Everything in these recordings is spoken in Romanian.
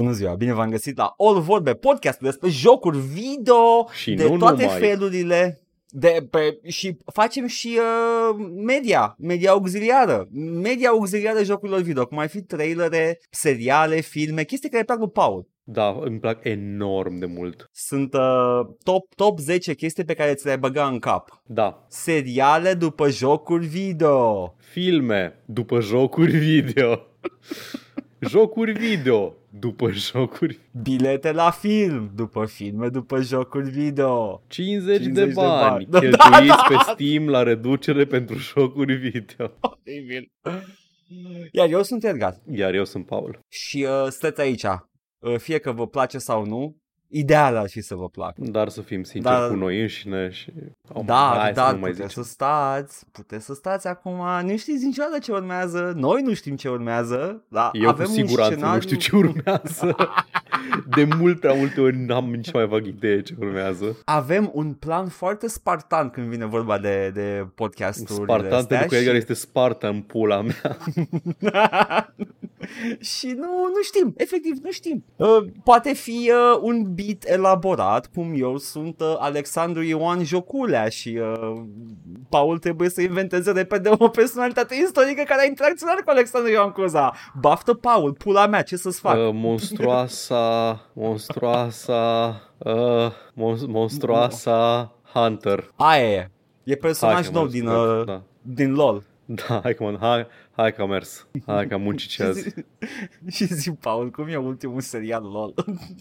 Bună ziua, bine v-am găsit la All Vorbe, podcastul despre jocuri video Și de nu toate numai. felurile. De, pe, și facem și uh, media, media auxiliară, media auxiliară jocurilor video, cum ar fi trailere, seriale, filme, chestii care plac lui Paul. Da, îmi plac enorm de mult. Sunt uh, top, top 10 chestii pe care ți le-ai băga în cap. Da, Seriale după jocuri video. filme după jocuri video. jocuri video după jocuri. Bilete la film după filme după jocuri video. 50, 50 de de bani bani. Da, cheltuiți da, pe da. Steam la reducere pentru jocuri video. Oribil. Iar eu sunt Edgar. Iar eu sunt Paul. Și uh, stăți aici, uh, fie că vă place sau nu, ideal ar fi să vă placă. Dar să fim sinceri Da. cu noi înșine și... Oh, Da, hai să dar nu mai puteți zicem. să stați, puteți să stați acum, nu știți niciodată ce urmează, noi nu știm ce urmează, dar Eu avem cu un siguranță scenariu... nu știu ce urmează. De multe, prea multe ori n-am nici mai vag idee ce urmează. Avem un plan foarte spartan când vine vorba de, de podcasturi Spartan pentru că Edgar este Sparta în pula mea. și nu, nu știm, efectiv nu știm. Uh, poate fi uh, un bit elaborat, cum eu sunt uh, Alexandru Ioan Joculea și uh, Paul trebuie să inventeze repede o personalitate istorică care a interacționat cu Alexandru Ioan Coza. Baftă Paul, pula mea, ce să-ți fac? Uh, monstruoasa, monstruoasa, uh, mon- monstruoasa Hunter. Aia e. E Hai personaj că nou m-am din, supărat, uh, Da. din LOL. Da, hai că, mă, hai, hai că am mers. Hai că am muncit și Și azi. zi, și zi, Paul, cum e ultimul serial LOL?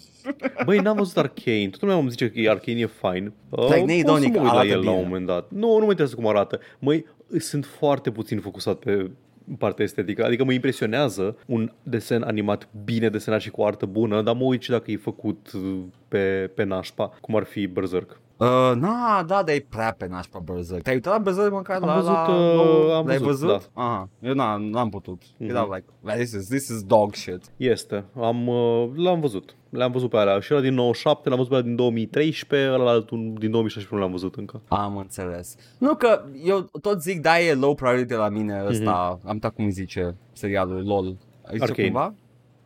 Băi, n-am văzut Arcane. Toată lumea îmi zice că Arcane e fine. Uh, Like, Nate o să Donic mă uit la arată el la bine. un moment dat. Nu, nu mă interesează cum arată. Măi, sunt foarte puțin focusat pe partea estetică. Adică mă impresionează un desen animat bine desenat și cu artă bună, dar mă uit și dacă e făcut uh, pe, pe nașpa, cum ar fi Berserk. Uh, na, da, dar e prea pe nașpa Berserk. Te-ai uitat la Berserk măcar Am la... văzut, la, uh, am L-ai văzut, văzut? Aha, eu n-am, n-am putut. Mhm. Erau like, "Man, this is, this is dog shit. Este. Am, uh, l-am văzut. Le-am văzut pe alea. Și ăla din 97, l-am văzut pe alea din 2013, ăla altul din 2016 nu l-am văzut încă. Am înțeles. Nu că eu tot zic, da, e low priority la mine ăsta, am uitat cum îi zice serialul LOL. Ai zis Arcane. cumva?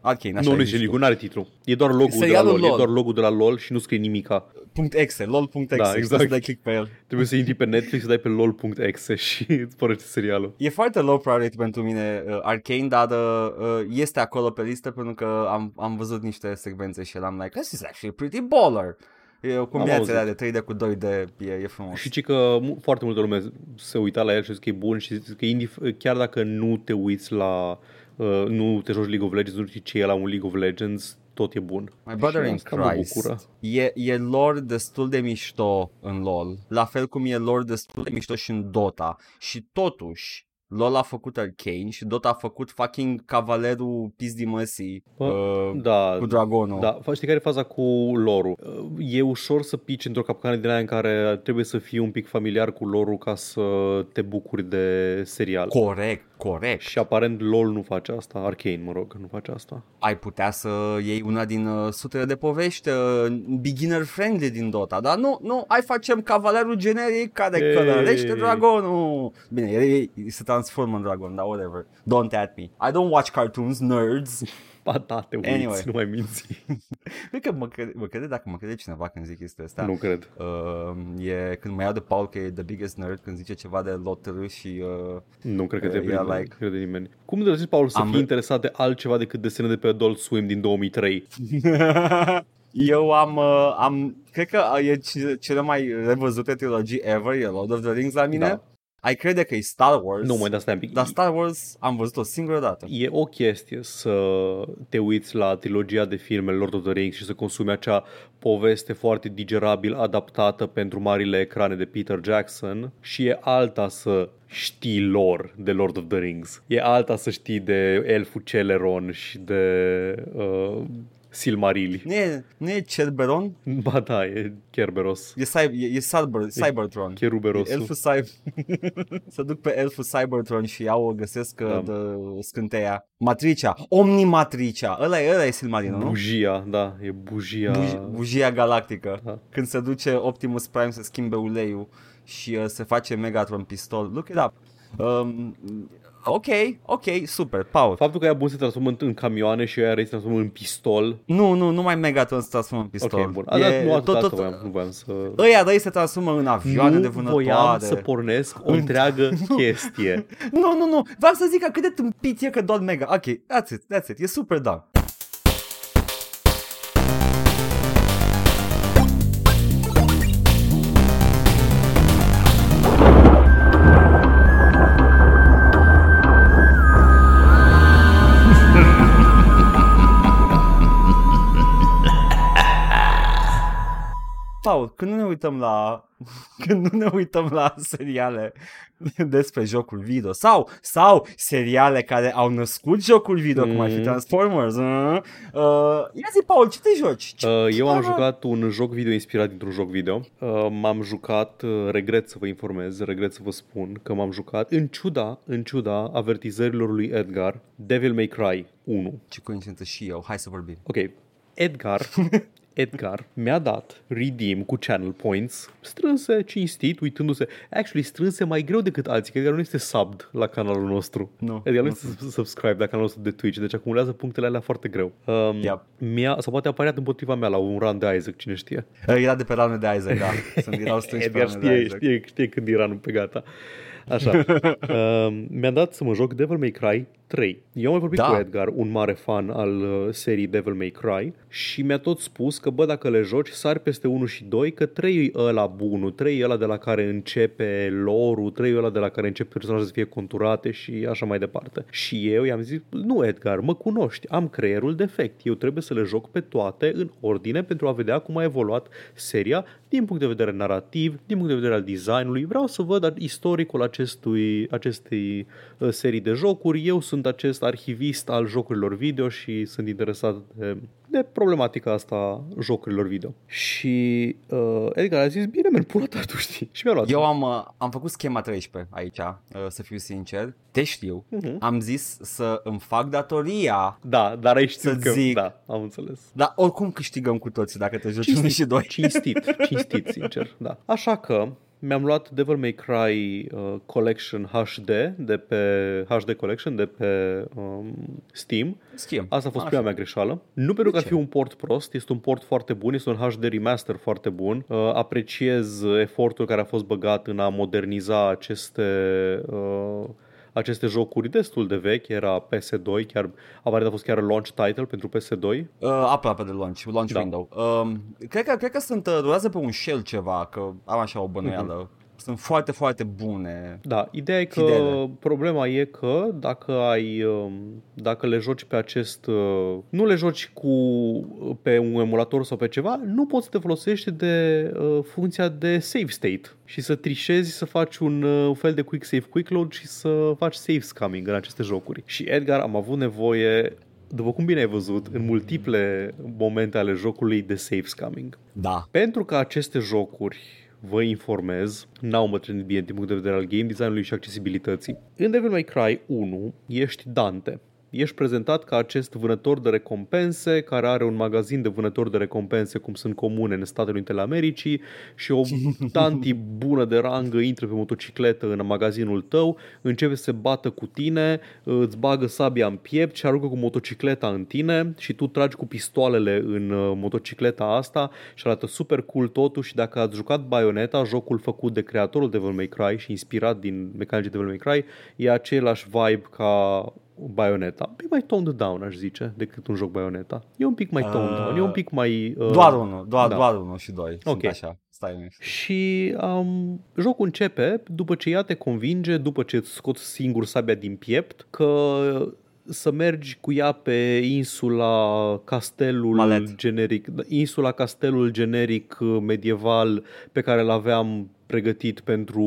Arcane, așa nu, nu îi zice zici niciun, nu are titlu. E doar logo de la Serialul LOL. E LOL. doar logo de la LOL și nu scrie nimica. tu. Punct .exe, lol.exe, Da, și exact. să dai click pe el. Trebuie să intri pe Netflix, să dai pe lol.exe și îți pornește serialul. E foarte low priority pentru mine uh, Arcane, dar uh, uh, este acolo pe listă pentru că am, am văzut niște secvențe și eram like, this is actually pretty baller. E o combinație auzit. de 3D cu 2D, e, e frumos. Și ci că mu- foarte multă lume se uita la el și zice că e bun și zice că indif- chiar dacă nu te uiți la, uh, nu te joci League of Legends, nu știi ce e la un League of Legends, tot e bun. My brother Și in asta mă Christ. bucură. E, e lore destul de mișto în LoL, la fel cum e lore destul de mișto și în Dota. Și totuși, LoL a făcut Arcane și Dota a făcut fucking cavalerul Pizdi Măsii Bă, uh, Da, cu dragonul. Da, fa- știi care e faza cu lorul? E ușor să pici într-o capcană din aia în care trebuie să fii un pic familiar cu lorul ca să te bucuri de serial. Corect, corect. și aparent LOL nu face asta, Arcane, mă rog, nu face asta. ai putea să iei una din uh, sutele de povești uh, beginner friendly din Dota, dar nu, nu, hai facem cavalerul generic care Ei. călărește dragonul. Bine, el, el, el se transformă în dragon, dar whatever. Don't at me. I don't watch cartoons, nerds. Ba da, te uiți, Anyway. nu mai minți. Cred că mă crede, mă crede dacă mă crede cineva când zic chestia asta. Nu cred. Uh, e când mă iau de Paul că e the biggest nerd când zice ceva de lottery și uh, Nu cred că te E, prinde, like- like... crede nimeni. Cum de zici, Paul, să Am fii vă- interesat de altceva decât desene de pe Adult Swim din 2003? Eu am, uh, am, cred că e ce- cele mai revăzute trilogii ever, e Lord of the Rings la mine. Da. Ai crede că e Star Wars, Nu, mai da, stai un pic. dar Star Wars am văzut o singură dată. E o chestie să te uiți la trilogia de filme Lord of the Rings și să consumi acea poveste foarte digerabil adaptată pentru marile ecrane de Peter Jackson și e alta să știi lor de Lord of the Rings. E alta să știi de elful Celeron și de uh, Silmarili. Nu e, nu e Cerberon? Ba da, e Kerberos. E, Cyber, e, e Cyber, Cybertron. Cheruberosul. E elful Cyber... să duc pe elful Cybertron și iau, găsesc Da. da. de scânteia. Matricea, Omnimatricea, ăla e, ăla e Silmarillion, nu? Bujia, da, e bujia. Buj- bujia galactică. Da. Când se duce Optimus Prime să schimbe uleiul și uh, se face Megatron pistol. Look it up. Um, ok, ok, super, Paul. Faptul că ea bun se transformă în, în camioane și ea răi se transformă în pistol. Nu, nu, numai Megatron se transformă în pistol. Ok, bun. A, dar nu atât, tot, tot, voiam, nu voiam să... Ăia răi se transformă în avioane nu de vânătoare. voiam să pornesc o întreagă chestie. Nu, nu, nu, vreau să zic că cât de tâmpit e că doar Mega. Ok, that's it, that's it, e super da. Paul, când nu ne uităm la când nu ne uităm la seriale despre jocul video sau sau seriale care au născut jocul video, mm. cum ar fi Transformers. Uh, uh, ia zi, Paul, ce te joci? Ce uh, eu am jucat un joc video inspirat dintr-un joc video. Uh, m-am jucat, uh, regret să vă informez, regret să vă spun că m-am jucat în ciuda, în ciuda avertizărilor lui Edgar, Devil May Cry 1. Ce coincidență și eu, hai să vorbim. Ok, Edgar Edgar mi-a dat redeem cu channel points strânse, cinstit, uitându-se. Actually, strânse mai greu decât alții, că Edgar nu este subbed la canalul nostru. Nu. Edgar nu este subscribe la canalul nostru de Twitch, deci acumulează punctele alea foarte greu. Um, Yep. mi-a, sau poate a apărat împotriva mea la un run de Isaac, cine știe. Era de pe ranul de Isaac, da. Sunt, erau strânși pe Edgar ranul de știe, Isaac. știe, știe când e ranul pe gata. Așa. um, mi-a dat să mă joc Devil May Cry 3. Eu am mai vorbit Da. cu Edgar, un mare fan al uh, serii Devil May Cry și mi-a tot spus că, bă, dacă le joci, sari peste 1 și 2, că 3 e ăla bunul, 3 e ăla de la care începe lore-ul, 3 e ăla de la care încep personaje să fie conturate și așa mai departe. Și eu i-am zis, nu Edgar, mă cunoști, am creierul defect, eu trebuie să le joc pe toate în ordine pentru a vedea cum a evoluat seria din punct de vedere narrativ, din punct de vedere al designului. Vreau să văd istoricul acestui, acestei uh, serii de jocuri. Eu sunt acest arhivist al jocurilor video și sunt interesat de, de problematica asta a jocurilor video. Și uh, Edgar a zis, bine, merg, pula ta, tu știi. Și mi-a luat. Eu am, uh, am făcut schema 13 aici, uh, să fiu sincer. Te știu. Mhm. Am zis să îmi fac datoria, Da, dar ai știut Să că... zic. Da, am înțeles. dar oricum câștigăm cu toții dacă te joci 1 și 2. Cinstit, cinstit, sincer, da. Așa că mi-am luat Devil May Cry uh, Collection HD de pe HD Collection de pe um, Steam. Schimb. Asta a fost Așa. prima mea greșeală. Nu pentru că ar ce? fi un port prost, este un port foarte bun, este un HD remaster foarte bun. Uh, apreciez efortul care a fost băgat în a moderniza aceste uh, aceste jocuri destul de vechi, era PS2, chiar aparent a fost chiar launch title pentru PS2. Uh, aproape de launch, launch Da. window. Um, cred, că, cred că sunt, uh, durează pe un shell ceva, că am așa o bănuială. Mhm. Sunt foarte, foarte bune. Da, ideea e că Fidele. problema e că dacă ai um, dacă le joci pe acest uh, nu le joci cu pe un emulator sau pe ceva, nu poți să te folosești de uh, funcția de save state și să trișezi să faci un uh, fel de quick save quick load și să faci save scamming în aceste jocuri. Și Edgar am avut nevoie după cum bine ai văzut, în multiple momente ale jocului de save scamming. Da. Pentru că aceste jocuri vă informez, n-au îmbătrânit bine din punct de vedere al game designului și accesibilității. În Devil May Cry 1 ești Dante. Ești prezentat ca acest vânător de recompense care are un magazin de vânători de recompense cum sunt comune în Statele Unite ale Americii și o tanti bună de rangă intră pe motocicletă în magazinul tău, începe să se bată cu tine, îți bagă sabia în piept și aruncă cu motocicleta în tine și tu tragi cu pistoalele în uh, motocicleta asta și arată super cool totul și dacă ați jucat Bayonetta, jocul făcut de creatorul Devil May Cry și inspirat din mecanicii Devil May Cry, e același vibe ca Bayonetta. Un pic mai toned down, aș zice, decât un joc Bayonetta. E un pic mai toned Uh, down, e un pic mai... Uh, Doar unul, doar, da. doar unul și doi. Sunt Ok. așa. Stai liniște. Și um, jocul începe după ce ea te convinge, după ce îți scoți singur sabia din piept, că să mergi cu ea pe insula castelul Malet. generic, insula castelul generic uh, medieval pe care îl aveam pregătit pentru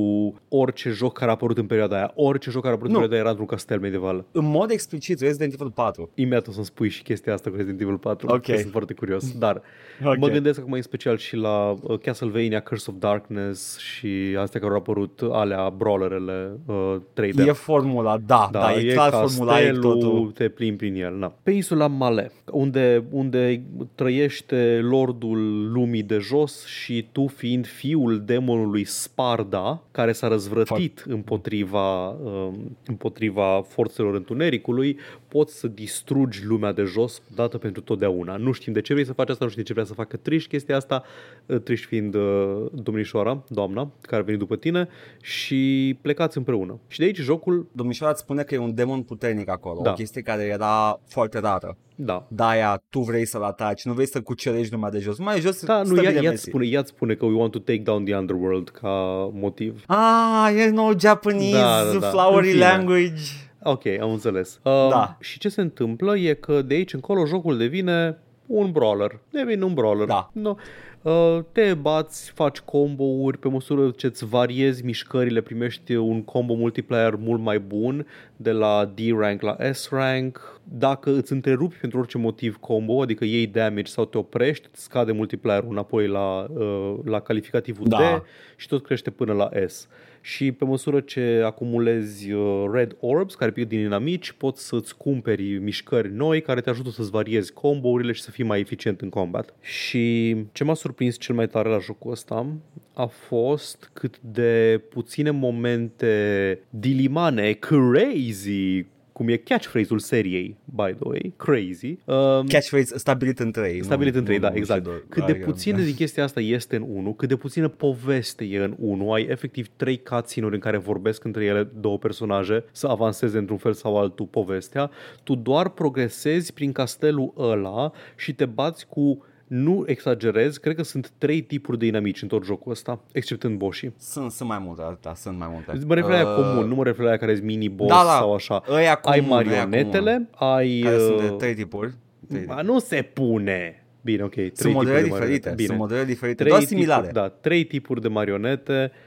orice joc care a apărut în perioada aia. Orice joc care a apărut Nu. în perioada aia era într-un castel medieval. În mod explicit, Resident Evil 4. Imediat o să-mi spui și chestia asta cu Resident Evil 4, Ok. că sunt foarte curios. Dar Ok. mă gândesc acum în special și la uh, Castlevania, Curse of Darkness și astea care au apărut alea, brawlerele uh, 3D. E formula, da, da, e, clar formulaic castelul, totul. te plimbi prin el. Na. Pe insula Male, unde, unde trăiește lordul lumii de jos și tu fiind fiul demonului Sparda, care s-a răzvrătit împotriva, um, împotriva forțelor întunericului, poți să distrugi lumea de jos dată pentru totdeauna. Nu știm de ce vrei să faci asta, nu știm de ce vrea să facă Trish chestia asta, uh, Trish fiind uh, domnișoara, doamna, care a venit după tine și plecați împreună. Și de aici jocul... Domnișoara îți spune că e un demon puternic acolo, da. o chestie care era foarte rară. Da. De-aia tu vrei să-l ataci, nu vrei să cucerești lumea de jos. Mai jos da, nu, ea, ea spune, ea spune că we want to take down the underworld ca motiv. Ah, e nou Japanese, da, da, da. flowery language. Ok, am înțeles. Uh, da. Și ce se întâmplă e că de aici încolo jocul devine un brawler. Devine un brawler. Da. No. Uh, te bați, faci combo-uri, pe măsură ce îți variezi mișcările, primești un combo multiplayer mult mai bun, de la D-rank la S-rank. Dacă îți întrerupi pentru orice motiv combo, adică iei damage sau te oprești, scade multiplayerul înapoi la, uh, la calificativul da. D și tot crește până la S și pe măsură ce acumulezi uh, red orbs care pică din inamici, poți să-ți cumperi mișcări noi care te ajută să-ți variezi combo-urile și să fii mai eficient în combat. Și ce m-a surprins cel mai tare la jocul ăsta a fost cât de puține momente dilimane, crazy, cum e catchphrase-ul seriei, by the way, crazy. Um, catchphrase stabilit în trei. Stabilit nu, în trei, da, exact. Cât de puțin din chestia asta este în unul, cât de puțină poveste e în unul, ai efectiv trei cutscene în care vorbesc între ele două personaje să avanseze într-un fel sau altul povestea, tu doar progresezi prin castelul ăla și te bați cu nu exagerez, cred că sunt trei tipuri de inamici în tot jocul ăsta, exceptând boșii. Sunt, sunt mai multe, da, sunt mai multe. Mă refer la uh... comun, nu mă refer la care sunt mini-boss da, da. sau așa. Aia comun, ai marionetele, ai... Care uh... sunt de uh, trei tipuri. Trei Ba, nu se pune. Bine, ok. Trei sunt modele diferite, Bine. sunt modele diferite, trei doar similare. Tipuri, da, trei tipuri de marionete, uh,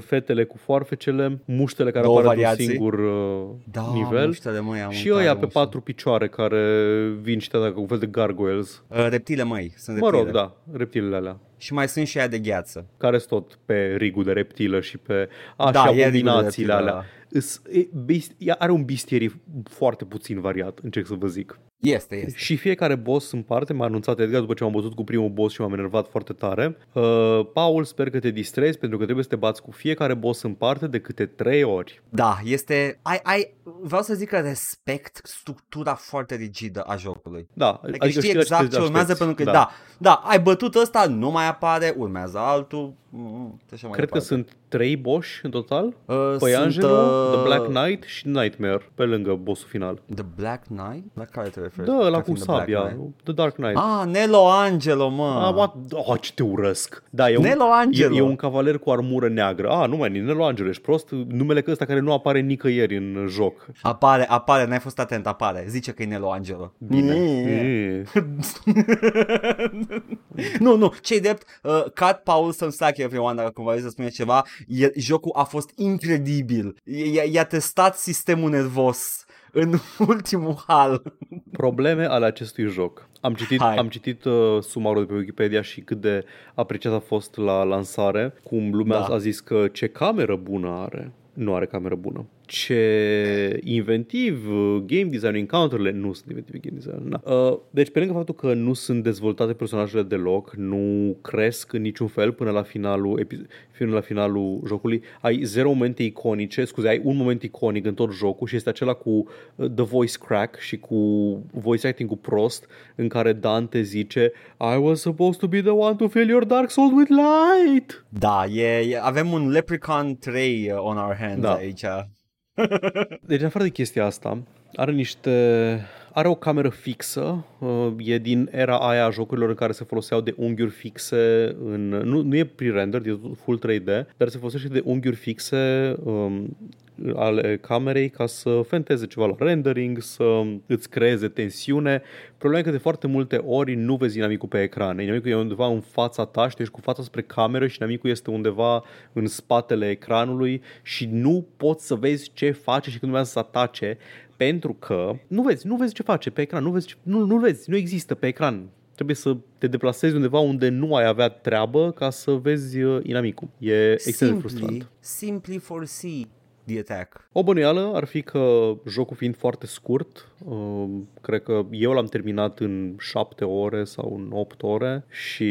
fetele cu foarfecele, muștele care Două apar variații. un singur uh, da, nivel muștele, măi, și ăia pe patru picioare care vin și te atacă cu un fel de gargoyles. Uh, reptile, măi, sunt Mă reptile. rog, da, reptilele alea. Și mai sunt și aia de gheață. Care sunt tot pe rigul de reptilă și pe... A, Da, și e abominațiile rigul de alea. Îs, e, best, ea are un bistierii foarte puțin variat, încerc să vă zic. Este, este. Și fiecare boss în parte, m-a anunțat Edgar după ce m-am bătut cu primul boss și m-am enervat foarte tare. Uh, Paul, sper că te distrezi pentru că trebuie să te bați cu fiecare boss în parte de câte trei ori. Da, este... Ai, ai, vreau să zic că respect structura foarte rigidă a jocului. Da, Adică, știi exact ce urmează pentru că, da. da. da, da, ai bătut ăsta, nu mai apare, urmează altul, mm, așa mai Cred că departe. sunt trei boși în total. Uh, Păi sunt, Angelo, uh, The Black Knight și Nightmare, pe lângă bossul final. The Black Knight? La care te referi? Da, la Ca cu fiind The Black sabia, Knight? The Dark Knight. Ah, Nelo Angelo, mă. Ah, what? Oh, ce te urăsc. Da, e un, Nelo Angelo. E, e un cavaler cu armură neagră. Ah, nu mai, e Nelo Angelo, ești prost? Numele că ăsta care nu apare nicăieri în joc. Apare, apare, n-ai fost atent, apare. Zice că e Nelo Angelo. Bine. Mm. E. nu, nu, ce drept, uh, cut Paul să-mi slack everyone dacă cumva vreți să spune ceva, e, jocul a fost incredibil, I- i-a testat sistemul nervos în ultimul hal. Probleme ale acestui joc. Am citit, Hai. am citit uh, sumarul de pe Wikipedia și cât de apreciat a fost la lansare, cum lumea Da. a zis că ce cameră bună are. Nu are cameră bună. Ce inventiv uh, game design encounter-urile nu sunt inventive game design. Na. Uh, deci pe lângă faptul că nu sunt dezvoltate personajele deloc, nu cresc în niciun fel până la finalul epi- până la finalul jocului, ai zero momente iconice, scuze, ai un moment iconic în tot jocul și este acela cu uh, the voice crack și cu voice acting cu prost în care Dante zice I was supposed to be the one to fill your dark soul with light. Da, e, e, avem un Leprechaun 3 uh, on our hands Da. aici. Deci, în afară de chestia asta, are niște... Are o cameră fixă, uh, e din era aia a jocurilor în care se foloseau de unghiuri fixe, în, nu, nu e pre-rendered, e full 3D, dar se folosește de unghiuri fixe um, ale camerei ca să fenteze ceva la rendering, să îți creeze tensiune. Problema e că de foarte multe ori nu vezi inamicul pe ecran. Inamicul e undeva în fața ta și tu ești cu fața spre cameră și inamicul este undeva în spatele ecranului și nu poți să vezi ce face și când urmează să atace pentru că nu vezi, nu vezi ce face pe ecran, nu vezi, ce, nu, nu vezi, nu există pe ecran. Trebuie să te deplasezi undeva unde nu ai avea treabă ca să vezi uh, inamicul. E extrem de Simply, frustrant. simply foresee the attack. O bănuială ar fi că jocul fiind foarte scurt, Uh, cred că eu l-am terminat în 7 ore sau în 8 ore și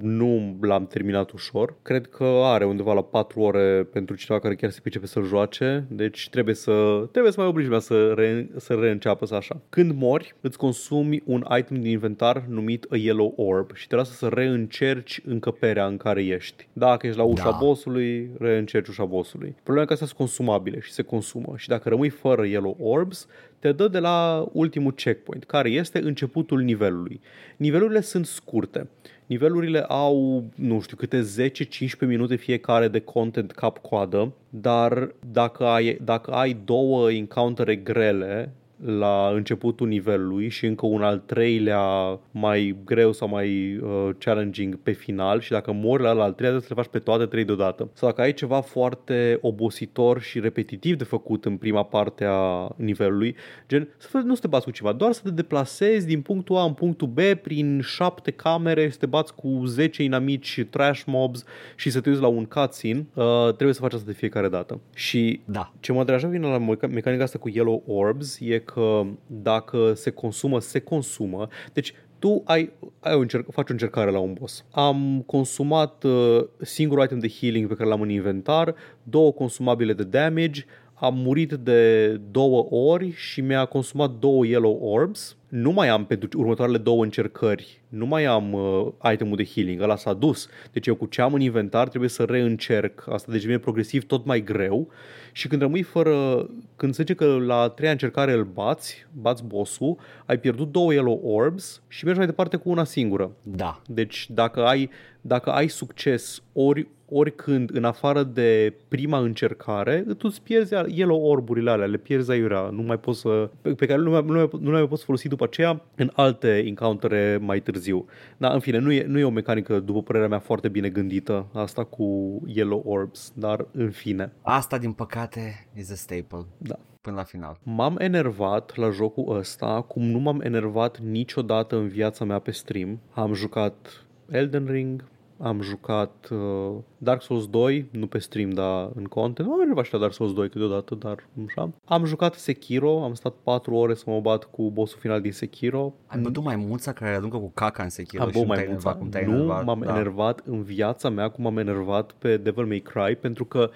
nu l-am terminat ușor. Cred că are undeva la 4 ore pentru cineva care chiar se pricepe să-l joace, deci trebuie să, trebuie să mai obligi să, re, să reînceapă să așa. Când mori, îți consumi un item din inventar numit a Yellow Orb și te lasă să reîncerci încăperea în care ești. Dacă ești la ușa da. bossului, reîncerci ușa bossului. Problema e că astea sunt consumabile și se consumă și dacă rămâi fără Yellow Orbs, te dă de la ultimul checkpoint, care este începutul nivelului. Nivelurile sunt scurte. Nivelurile au, nu știu, câte 10-15 minute fiecare de content cap-coadă, dar dacă ai, dacă ai două encountere grele, la începutul nivelului și încă un al treilea mai greu sau mai uh, challenging pe final și dacă mori la al treilea trebuie să le faci pe toate trei deodată. Sau dacă ai ceva foarte obositor și repetitiv de făcut în prima parte a nivelului, gen să nu să te bați cu ceva, doar să te deplasezi din punctul A în punctul B prin șapte camere, să te bați cu 10 inamici trash mobs și să te uiți la un cutscene, uh, trebuie să faci asta de fiecare dată. Și da. ce mă deranjează vine la mecanica asta cu Yellow Orbs e că că dacă se consumă, se consumă. Deci tu ai, ai o încerc, faci o încercare la un boss. Am consumat uh, singurul item de healing pe care l-am în inventar, două consumabile de damage, am murit de două ori și mi-a consumat două yellow orbs. Nu mai am pentru următoarele două încercări, nu mai am uh, itemul de healing, ăla s-a dus. Deci eu cu ce am în inventar trebuie să reîncerc. Asta deci vine progresiv tot mai greu și când rămâi fără, când se zice că la treia încercare îl bați, bați bossul, ai pierdut două yellow orbs și mergi mai departe cu una singură. Da. Deci dacă ai, dacă ai succes ori oricând, în afară de prima încercare, tu îți pierzi yellow orburile alea, le pierzi aiurea, nu mai poți să, pe, pe care nu mai, nu, mai, nu mai poți folosi după aceea în alte encountere mai târziu. Da, în fine, nu e, nu e o mecanică, după părerea mea, foarte bine gândită, asta cu yellow orbs, dar în fine. Asta, din păcate, is a staple. Da până la final. M-am enervat la jocul ăsta, cum nu m-am enervat niciodată în viața mea pe stream. Am jucat Elden Ring, am jucat uh, Dark Souls 2, nu pe stream, dar în content. Nu am enervat și la Dark Souls 2 câteodată, dar așa. Am jucat Sekiro, am stat 4 ore să mă bat cu bossul final din Sekiro. Ai bătut mai mulța care aruncă cu caca în Sekiro am și mai mulța. Cum nu enervat, m-am da. enervat în viața mea cum am enervat pe Devil May Cry pentru că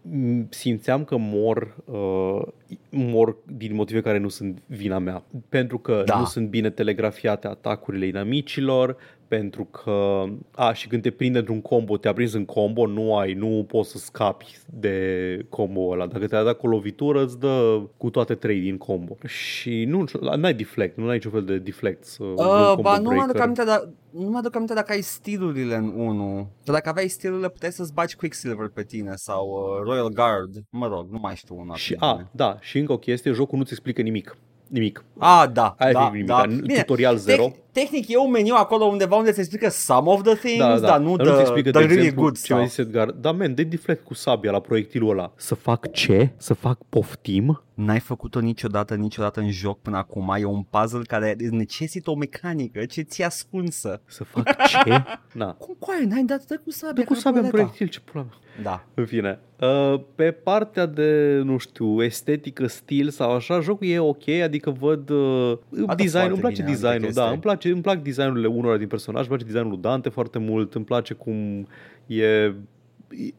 simțeam că mor, uh, mor din motive care nu sunt vina mea. Pentru că da. nu sunt bine telegrafiate atacurile inamicilor, pentru că, a, și când te prinde într-un combo, te-a prins în combo, nu ai, nu poți să scapi de combo ăla. Dacă te-a dat cu o lovitură, îți dă cu toate trei din combo. Și nu, n-ai deflect, nu ai niciun fel de deflect. Să uh, ba, nu mă aduc aminte, dar nu mă aduc aminte dacă ai stilurile în 1. Dar dacă aveai stilurile, puteai să-ți bagi Quicksilver pe tine sau uh, Royal Guard. Mă rog, nu mai știu una. Și, a, da, și încă o chestie, jocul nu-ți explică nimic. Nimic. Ah, da, Aia da, nimic, da. Bine, tutorial zero. Te- tehnic e un meniu acolo undeva unde se explică some of the things, da, da. dar nu, the, explică, the de really exemplu, good stuff. Ce Edgar, da, man, de deflect cu sabia la proiectilul ăla. Să fac ce? Să fac poftim? N-ai făcut-o niciodată, niciodată în joc până acum. E un puzzle care necesită o mecanică ce ți ascunsă. Să fac ce? Na. Cum coaie? N-ai dat cu sabia? Dă cu sabia în proiectil, ce pula Da. În fine. Uh, pe partea de, nu știu, estetică, stil sau așa, jocul e ok, adică văd uh, design, îmi place designul, da, îmi place, îmi plac designurile unora din personaj, îmi place designul lui Dante foarte mult, îmi place cum e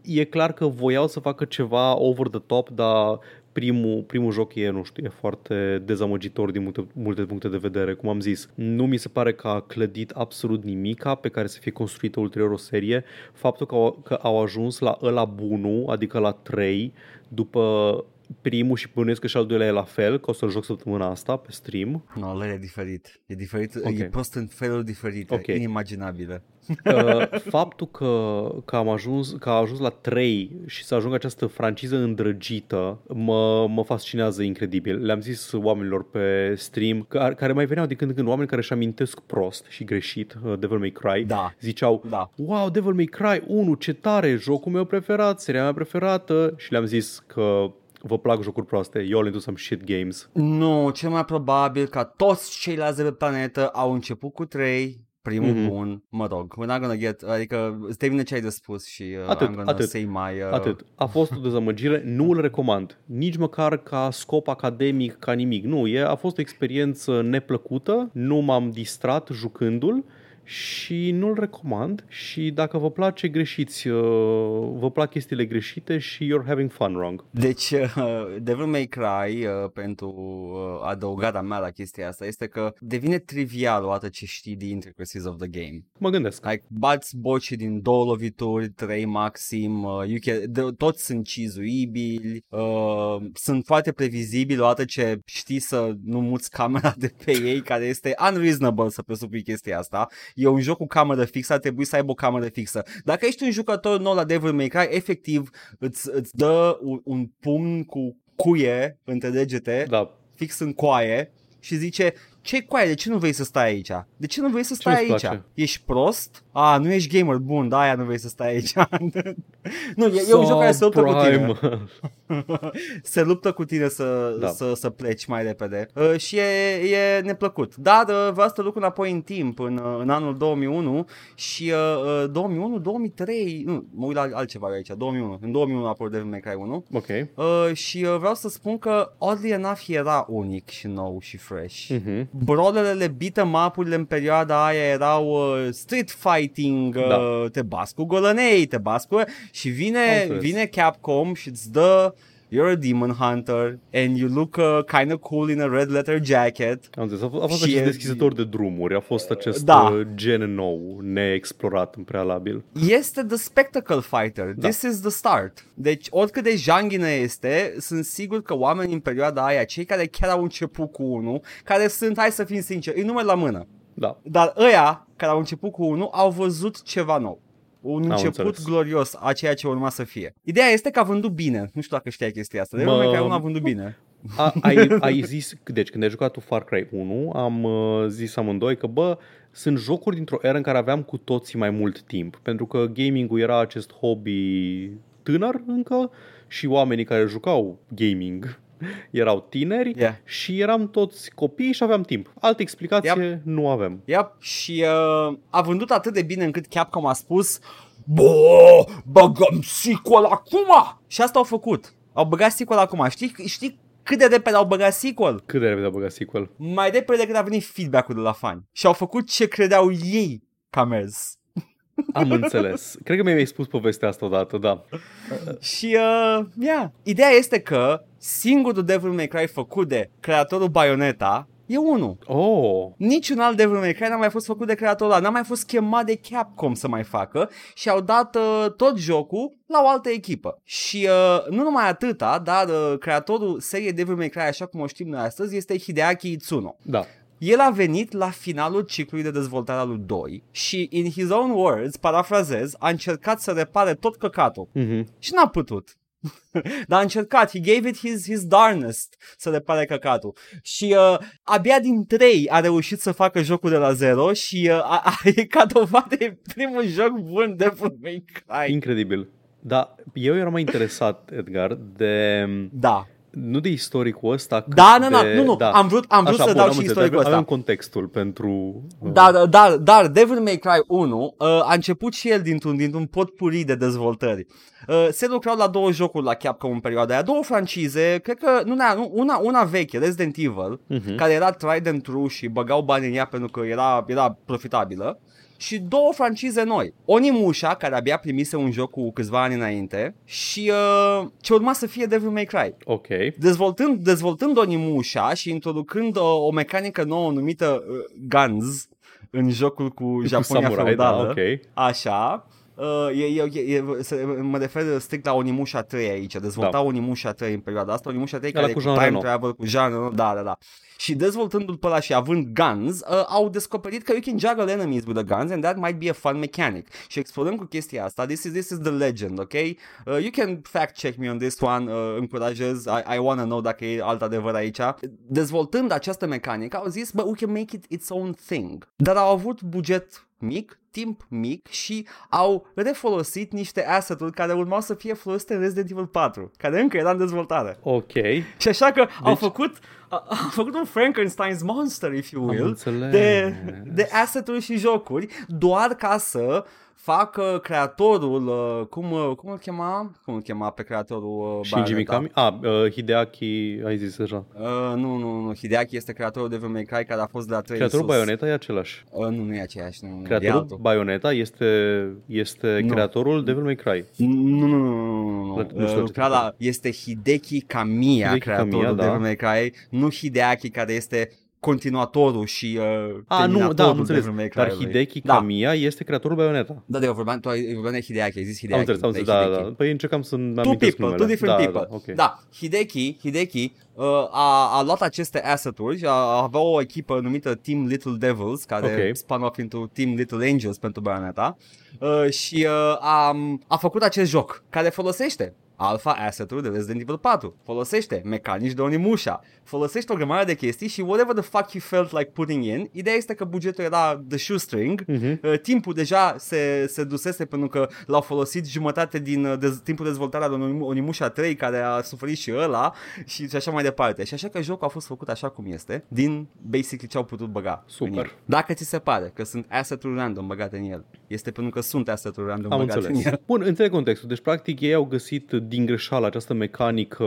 e clar că voiau să facă ceva over the top, dar primul, primul joc e, nu știu, e foarte dezamăgitor din multe, multe puncte de vedere. Cum am zis, nu mi se pare că a clădit absolut nimica pe care să fie construită ulterior o serie. Faptul că au, că au ajuns la ăla bunul, adică la 3, după primul și bănuiesc că și al doilea e la fel, că o să-l joc săptămâna asta pe stream. Nu, no, e diferit. E diferit, okay. e prost în feluri diferite, okay. inimaginabile. Uh, faptul că, că, am ajuns, că a ajuns la 3 și să ajung această franciză îndrăgită mă, mă fascinează incredibil. Le-am zis oamenilor pe stream că, care mai veneau din când în când oameni care își amintesc prost și greșit uh, Devil May Cry. Da. Ziceau, da. wow, Devil May Cry 1, ce tare, jocul meu preferat, seria mea preferată și le-am zis că vă plac jocuri proaste, you all into some shit games. Nu, cel mai probabil ca toți ceilalți de pe planetă au început cu 3, primul Mhm. bun, mă rog, we're not gonna get, adică îți termină ce ai de spus și uh, Atât, I'm gonna atât. say my... Uh, Atât. A fost o dezamăgire, nu îl recomand. Nici măcar ca scop academic, ca nimic. Nu, e, a fost o experiență neplăcută, nu m-am distrat jucându-l și nu-l recomand și dacă vă place greșiți, uh, vă plac chestiile greșite și you're having fun wrong. Deci, uh, Devil May Cry, uh, pentru uh, adăugarea mea la chestia asta, este că devine trivial odată ce știi the intricacies of the game. Mă gândesc. Like, bați bocii din două lovituri, trei maxim, uh, you can, de, toți sunt cizuibili, uh, sunt foarte previzibili odată ce știi să nu muți camera de pe ei, care este unreasonable să presupui chestia asta. E un joc cu cameră fixă, ar trebui să aibă o cameră fixă. Dacă ești un jucător nou la Devil May Cry, efectiv îți, îți dă un, un pumn cu cuie între degete, Da, fix în coaie și zice ce coaie, de ce nu vrei să stai aici? De ce nu vrei să stai nu-ți aici? place? Ești prost? A, nu ești gamer bun, da, aia nu vrei să stai aici. nu, e, e un joc care se luptă cu tine. Subprime. se luptă cu tine să, Da. să, să pleci mai repede uh, și e, e neplăcut. Dar uh, vreau să te duc înapoi în timp, în, uh, în anul 2001 și uh, uh, 2001, 2003, nu, mă uit la altceva aici, 2001. În 2001 a apărut Devil May Cry 1 Ok. uh, și uh, vreau să spun că oddly enough era unic și nou și fresh. Mhm. Brawlerele, beat'em up-urile în perioada aia erau uh, street fighting, uh, Da. te bas cu golănei, te bas cu... Și Am vine, înțeles. vine Capcom și îți dă You're a demon hunter and you look uh, kind of cool in a red letter jacket. Am zis, a fost, a fost Și acest e- deschizător de drumuri, a fost acest Da. uh, gen nou, neexplorat în prealabil. Este the spectacle fighter. Da. This is the start. Deci, oricât de janghină este, sunt sigur că oamenii în perioada aia, cei care chiar au început cu unul, care sunt, hai să fim sinceri, îi numai la mână. Da, Dar ăia care au început cu unul au văzut ceva nou. Un Am început înțeles. glorios a ceea ce urma să fie. Ideea este că a vândut bine. Nu știu dacă știai chestia asta. Devil Mă- May Cry 1 a vândut bine. A, ai, ai zis, deci când ai jucat tu Far Cry 1, am uh, zis amândoi că, bă, sunt jocuri dintr-o eră în care aveam cu toții mai mult timp, pentru că gaming-ul era acest hobby tânăr încă și oamenii care jucau gaming erau tineri Yeah. și eram toți copii și aveam timp. Altă explicație nu avem. Yep. Și uh, a vândut atât de bine încât Capcom a spus Bă, băgăm sequel acum! Și asta au făcut. Au băgat sequel acum. Știi, știi cât de repede au băgat sequel? Cât de repede a băgat sequel? Mai repede decât a venit feedback-ul de la fani. Și au făcut ce credeau ei că a mers. Am înțeles. Cred că mi-ai spus povestea asta odată, da. Și, uh, yeah. Ideea este că singurul Devil May Cry făcut de creatorul Bayonetta e unul. Oh, Niciun alt Devil May Cry n-a mai fost făcut de creatorul ăla, n-a mai fost chemat de Capcom să mai facă și au dat uh, tot jocul la o altă echipă. Și uh, nu numai atâta, dar uh, creatorul seriei Devil May Cry, așa cum o știm noi astăzi, este Hideaki Itsuno. da. El a venit la finalul ciclului de dezvoltare al lui 2 și, in his own words, parafrazez, a încercat să repare tot căcatul. Mhm. Și n-a putut. Dar a încercat, he gave it his, his darnest să repare căcatul. Și uh, abia din 3 a reușit să facă jocul de la zero și uh, a, a, e ca dovadă e primul joc bun de May Cry. Incredibil. Da, eu eram mai interesat, Edgar, de Da. Nu de istoricul ăsta, cât Da, nu, de, nu, nu, nu, da. am vrut, am vrut Așa, să bun, dau am și înțeles, istoricul avem, ăsta. avem contextul pentru... uh, Dar, dar, dar Devil May Cry 1 uh, a început și el dintr-un, dintr-un potpuri de dezvoltări. Uh, se lucrau la două jocuri la Capcom în perioada aia, două francize, cred că nu, nu, una, una veche, Resident Evil, Mhm. care era tried and true și băgau bani în ea pentru că era, era profitabilă. Și două francize noi. Onimusha, care abia primise un joc cu câțiva ani înainte, și uh, ce urma să fie Devil May Cry. Ok. Dezvoltând, dezvoltând Onimusha și introducând o, o mecanică nouă numită uh, Guns în jocul cu Japonia cu samurai, feudală. da, ok. Așa. Uh, e, e, e, e, se, mă refer strict la Onimusha 3 aici. Dezvolta Da. Onimusha 3 în perioada asta. Onimusha 3 Ăla care e cu cu Jean time Reno. travel, cu Jean Reno, da, da, da. Și dezvoltându-l pe ăla și având guns, uh, au descoperit că you can juggle enemies with the guns and that might be a fun mechanic. Și explorăm cu chestia asta. This is, this is the legend, ok? Uh, you can fact check me on this one, uh, încurajez, I, I wanna know dacă e alt adevăr aici. Dezvoltând această mecanică, au zis, but we can make it its own thing. Dar au avut buget mic, timp mic și au refolosit niște asset-uri care urmau să fie folosite în Resident Evil 4, care încă era în dezvoltare. Ok. Și așa că deci... au făcut a, a făcut un Frankenstein's Monster, if you Am will, înțeles. de, de asset-uri și jocuri, doar ca să facă creatorul, uh, cum, uh, cum îl chema? Cum îl chema pe creatorul uh, Shinji Bayonetta? Mikami? Ah, uh, Hideaki, ai zis deja. Uh, nu, nu, nu, Hideaki este creatorul Devil May Cry care a fost de la 3 Creatorul sus. Bayonetta e același. Uh, nu, nu e aceeași, nu, nu, e Creatorul altul. Bayonetta este, este Nu. creatorul Devil May Cry. Nu, nu, nu, nu, nu, Nu nu. știu Uh, ce lucra la, este Hideki Kamiya, Hideki creatorul Kamiya, da. Devil May Cry, nu Hideaki care este continuatorul și uh, Ah, nu, da, am terminatorul înțeles. Devil May Dar Cry-ului. Hideki Da. Kamiya este creatorul Bayonetta. Da, de eu vorbeam, tu ai vorbeam de Hideaki, ai zis Am Hideaki. înțeles, am de înțeles, da, Hideki. da. Păi încercam să-mi Two amintesc people, numele. two different da, people. Da, ok. da, Hideki, Hideki uh, a, a luat aceste asset-uri și a, avea o echipă numită Team Little Devils, care Ok. spun off into Team Little Angels pentru Bayonetta uh, și uh, a, a făcut acest joc care folosește Alpha asset-uri de Resident Evil 4 Folosește mecanici de Onimusha Folosește o grămadă de chestii și whatever the fuck you felt like putting in Ideea este că bugetul era the shoestring Mhm. Uh, timpul deja se, se dusese pentru că l-au folosit jumătate din uh, dez, timpul de dezvoltare al Onim- Onimusha 3 care a suferit și ăla și, și așa mai departe. Și așa că jocul a fost făcut așa cum este, din basically ce au putut băga Super. în el. Dacă ți se pare că sunt asset-uri random băgate în el, este pentru că sunt asset-uri random Am băgate înțeles. în el. Bun, înțeleg contextul. Deci, practic, ei au găsit din greșeală această mecanică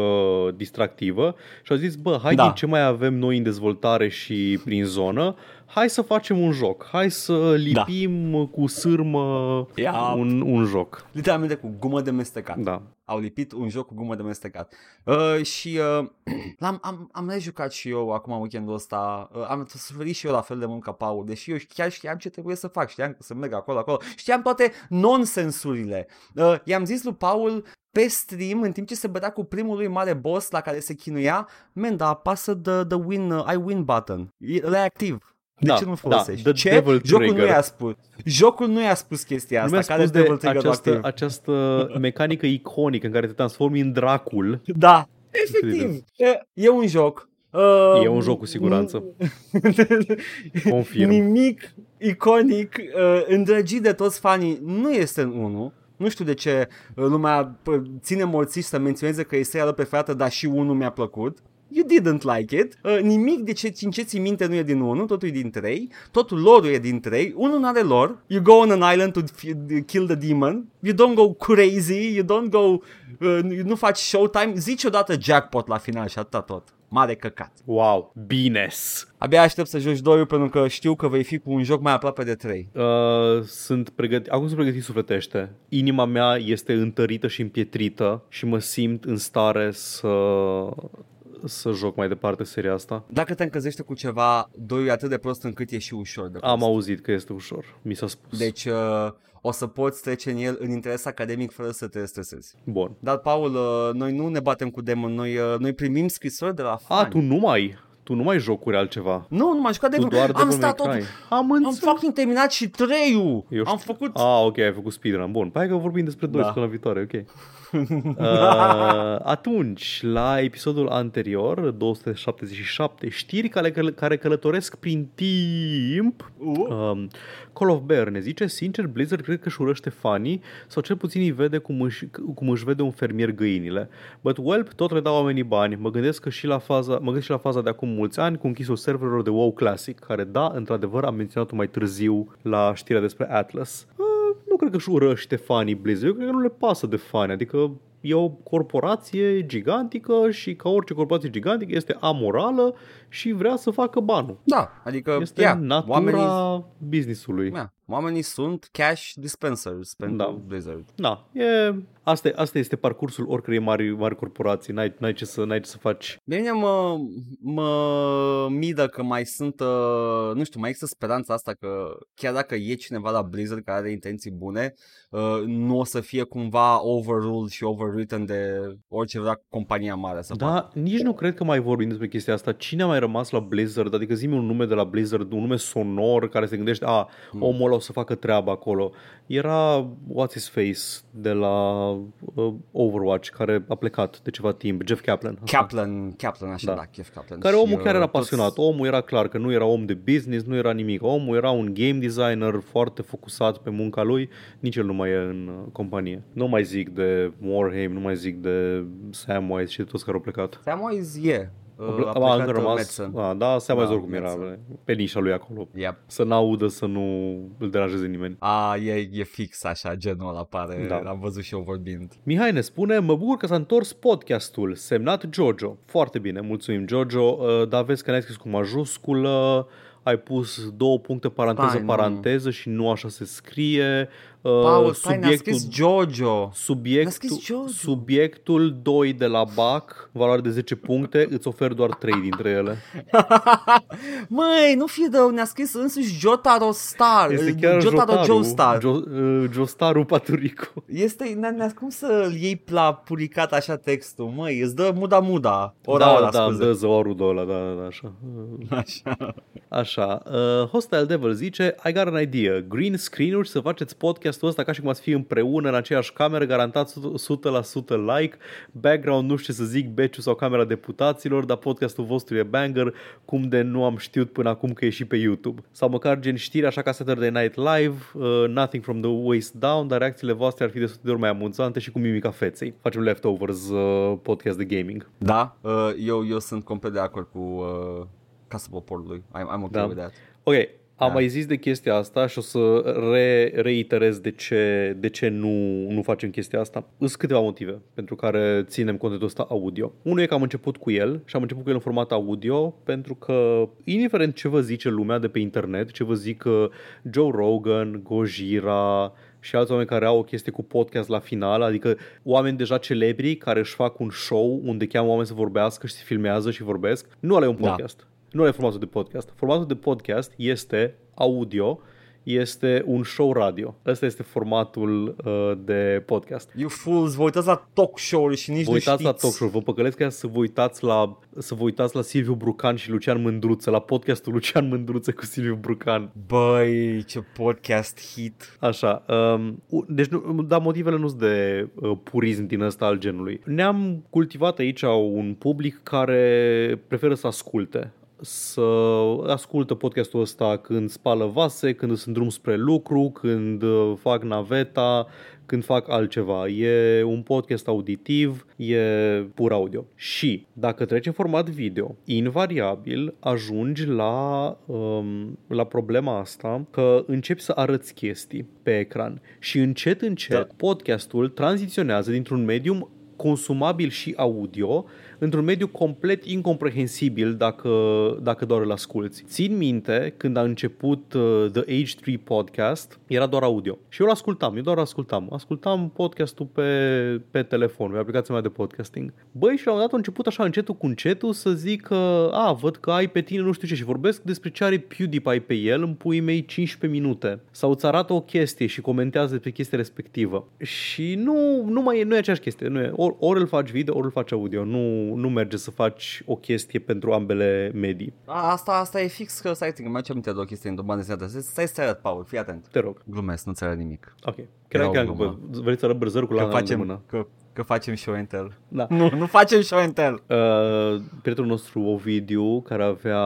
distractivă și au zis, bă, hai Da. din ce mai avem noi în dezvoltare și prin zonă, hai să facem un joc, hai să lipim cu sârmă Ia. un, un joc. Literalmente cu gumă de mestecat. Da. Au lipit un joc cu gumă de mestecat. Uh, și uh, l-am, am, am rejucat și eu acum weekendul ăsta. Uh, am suferit și eu la fel de mult ca Paul, deși eu chiar știam ce trebuie să fac. Știam că să merg acolo, acolo. Știam toate nonsensurile. Uh, i-am zis lui Paul pe stream, în timp ce se bătea cu primul lui mare boss la care se chinuia, man, dar apasă the, the win, uh, I win button. E ăla e activ. De Da, ce nu-l da, folosești? the ce? Devil Jocul Trigger. nu i-a spus. Jocul nu i-a spus chestia Nu asta. mi-a care spus Devil de Trigger această, activ. această mecanică iconică în care te transformi în Dracul. Da, efectiv. E, e un joc. Uh, E un joc cu siguranță. Confirm. Nimic iconic, uh, îndrăgit de toți fanii, nu este în 1. Nu știu de ce uh, lumea pă, ține morțiși să menționeze că este ea preferată, dar și unul mi-a plăcut. You didn't like it. Uh, nimic de ce, din ce ții minte nu e din 1, totul e din 3. Totul lore e din 3. Unul nu are lore. You go on an island to f- kill the demon. You don't go crazy. You don't go... Uh, nu faci showtime. Zici odată jackpot la final și atâta tot. Mare căcat. Wow, bines! Abia aștept să joci 2 pentru că știu că vei fi cu un joc mai aproape de 3. Uh, sunt pregătit, acum sunt pregătit sufletește. Inima mea este întărită și împietrită și mă simt în stare să să joc mai departe seria asta. Dacă te încălzește cu ceva, 2 e atât de prost încât e și ușor de prost. Am auzit că este ușor, mi s-a spus. Deci uh, o să poți trece în el în interes academic fără să te stresezi. Bun. Dar, Paul, uh, noi nu ne batem cu demon, noi, uh, noi primim scrisori de la fani. A, tu nu mai, tu nu mai jocuri altceva. Nu, nu m-am jucat Tu demon. doar Am Devil stat May tot... Cry. Am Am înțeles. fucking terminat și 3 Eu Am știu. făcut... Ah, ok, ai făcut speedrun. Bun, hai că vorbim despre 2 Da. săptămâna viitoare, ok. Uh, atunci, la episodul anterior, 277, știri care, căl- care călătoresc prin timp, Uh. um, Call of Bear ne zice, sincer, Blizzard cred că își urăște fanii sau cel puțin îi vede cum își, cum își vede un fermier găinile. But Whelp tot le dau oamenii bani. Mă gândesc că și la faza, mă gândesc și la faza de acum mulți ani cu închisul serverelor de WoW Classic, care da, într-adevăr am menționat-o mai târziu la știrea despre Atlas. Uh, nu cred că își urăște fanii Blizzard, eu cred că nu le pasă de fani, adică e o corporație gigantică și ca orice corporație gigantică este amorală și vrea să facă banul. Da, adică Este yeah, natura oamenii, businessului. yeah, oamenii sunt cash dispensers pentru Da. Blizzard. Da, e, asta, asta este parcursul oricărei mari, mari corporații, n-ai, n-ai, ce să, n-ai ce să faci. Pe mine mă, mă midă că mai sunt, uh, nu știu, mai există speranța asta că chiar dacă e cineva la Blizzard care are intenții bune, uh, nu o să fie cumva overruled și overwritten de orice vrea compania mare să facă. Da, nici nu cred că mai vorbim despre chestia asta. Cine a mai rămas la Blizzard? Adică zi un nume de la Blizzard, un nume sonor care se gândește, a, Hmm. omul ăla o să facă treaba acolo. Era What's His Face de la uh, Overwatch care a plecat de ceva timp, Jeff Kaplan. Kaplan, Kaplan, așa, Da. da, Jeff Kaplan. Care Și, omul uh, chiar era toți- pasionat. Omul era clar că nu era om de business, nu era nimic. Omul era un game designer foarte focusat pe munca lui. Nici el nu mai e în uh, companie. Nu mai zic de Warhame, nu mai zic de Samwise și de toți care au plecat. Samwise e. Uh, a A, plecat încă uh, rămas, Madsen. a, da, se mai Da, zor cum era, Madsen. bă, pe nișa lui acolo. Yep. Să n-audă, să nu îl deranjeze nimeni. A, e, e fix așa, genul ăla pare. Da. Am văzut și eu vorbind. Mihai ne spune, mă bucur că s-a întors podcastul, semnat Jojo. Foarte bine, mulțumim Jojo, Uh, dar vezi că ne-ai scris cu majusculă, ai pus două puncte paranteză, Stai, nu. paranteză și nu așa se scrie. Uh, Paul, stai, ne-a scris Jojo. Subiectul, Ne-a scris Jojo. subiectul 2 de la BAC, valoare de 10 puncte, îți ofer doar 3 dintre ele. Măi, nu fi rău, ne-a scris însuși Jotaro Star. Este chiar Jotaro Jotaru, Joestar. Jo, uh, Jostaru Paturico. Este, ne ne cum să iei la puricat așa textul, măi, îți dă muda muda. Ora, da, ora, da, scuze. dă zăorul ăla, da, da, da, așa. Așa. Așa, uh, Hostile Devil zice I got an idea, green screen-uri să faceți podcastul ăsta ca și cum ați fi împreună în aceeași cameră, garantat 100% like, background nu știu ce să zic, beciu sau camera deputaților, dar podcastul vostru e banger, cum de nu am știut până acum că e și pe YouTube. Sau măcar gen știri așa ca Saturday Night Live, uh, Nothing from the Waist Down, dar reacțiile voastre ar fi de de ori mai amuzante și cu mimica feței. Facem leftovers uh, podcast de gaming. Da, uh, eu, eu sunt complet de acord cu uh, Casa Poporului. I'm, I'm okay Da. with that. Ok, am Da. mai zis de chestia asta și o să re- reiterez de ce, de ce nu, nu facem chestia asta. Sunt câteva motive pentru care ținem contentul ăsta audio. Unul e că am început cu el și am început cu el în format audio pentru că, indiferent ce vă zice lumea de pe internet, ce vă zic uh, Joe Rogan, Gojira și alți oameni care au o chestie cu podcast la final, adică oameni deja celebri care își fac un show unde cheamă oameni să vorbească și se filmează și vorbesc, nu ăla e un Da. Podcast. Nu are formatul de podcast. Formatul de podcast este audio, este un show radio. Ăsta este formatul uh, de podcast. You fools, vă uitați la talk show-uri și nici Vă nu uitați știți. la talk show, vă păcălesc ca să vă uitați la să vă uitați la Silviu Brucan și Lucian Mândruță, la podcastul Lucian Mândruță cu Silviu Brucan. Băi, ce podcast hit. Așa, um, u- deci nu, dar motivele nu sunt de uh, purism din ăsta al genului. Ne-am cultivat aici un public care preferă să asculte să ascultă podcastul ăsta când spală vase, când sunt drum spre lucru, când uh, fac naveta, când fac altceva. E un podcast auditiv, e pur audio. Și dacă treci în format video, invariabil ajungi la, um, la problema asta că începi să arăți chestii pe ecran și încet, încet Da. podcastul tranziționează dintr-un medium consumabil și audio într-un mediu complet incomprehensibil dacă, dacă doar îl asculti. Țin minte când a început uh, The Age 3 podcast, era doar audio. Și eu îl ascultam, eu doar ascultam. Ascultam podcastul pe, pe telefon, pe aplicația mea de podcasting. Băi, și la un moment dat a început așa încetul cu încetul să zic că, a, văd că ai pe tine nu știu ce și vorbesc despre ce are PewDiePie pe el în puii mei 15 minute. Sau îți arată o chestie și comentează despre chestia respectivă. Și nu, nu mai e, nu e aceeași chestie. Nu e, ori, ori îl faci video, ori îl faci audio. Nu, nu merge să faci o chestie pentru ambele medii. A, asta, asta e fix că, stai, că mai ce aminte de o chestie în bandă desenată. Stai să arăt, Paul, fii atent. Te rog. Glumesc, nu ți arăt nimic. Ok. Chiar Era o că glumă. vreți să arăt brăzărul cu Că la în facem, mână. că, că facem show and tell. Da. Nu, nu facem show and tell. Uh, prietenul nostru Ovidiu, care avea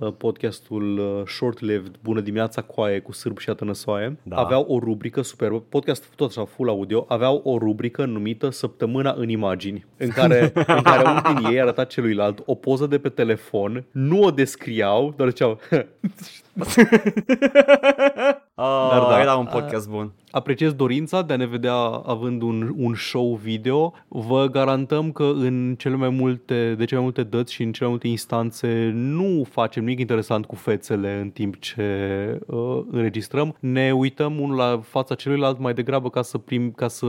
uh, podcastul uh, Short-Lived Bună dimineața coaie cu sârb și atănăsoaie, Da. avea o rubrică superbă, podcast tot așa full audio, aveau o rubrică numită Săptămâna în imagini, în care, în care unul din ei arăta celuilalt o poză de pe telefon, nu o descriau, doar ziceau Uh, Dar da. Era un podcast bun. Apreciez dorința de a ne vedea având un, un show video. Vă garantăm că în cele mai multe, de cele mai multe dăți și în cele mai multe instanțe nu facem nimic interesant cu fețele în timp ce uh, înregistrăm. Ne uităm unul la fața celuilalt mai degrabă ca să, prim, ca să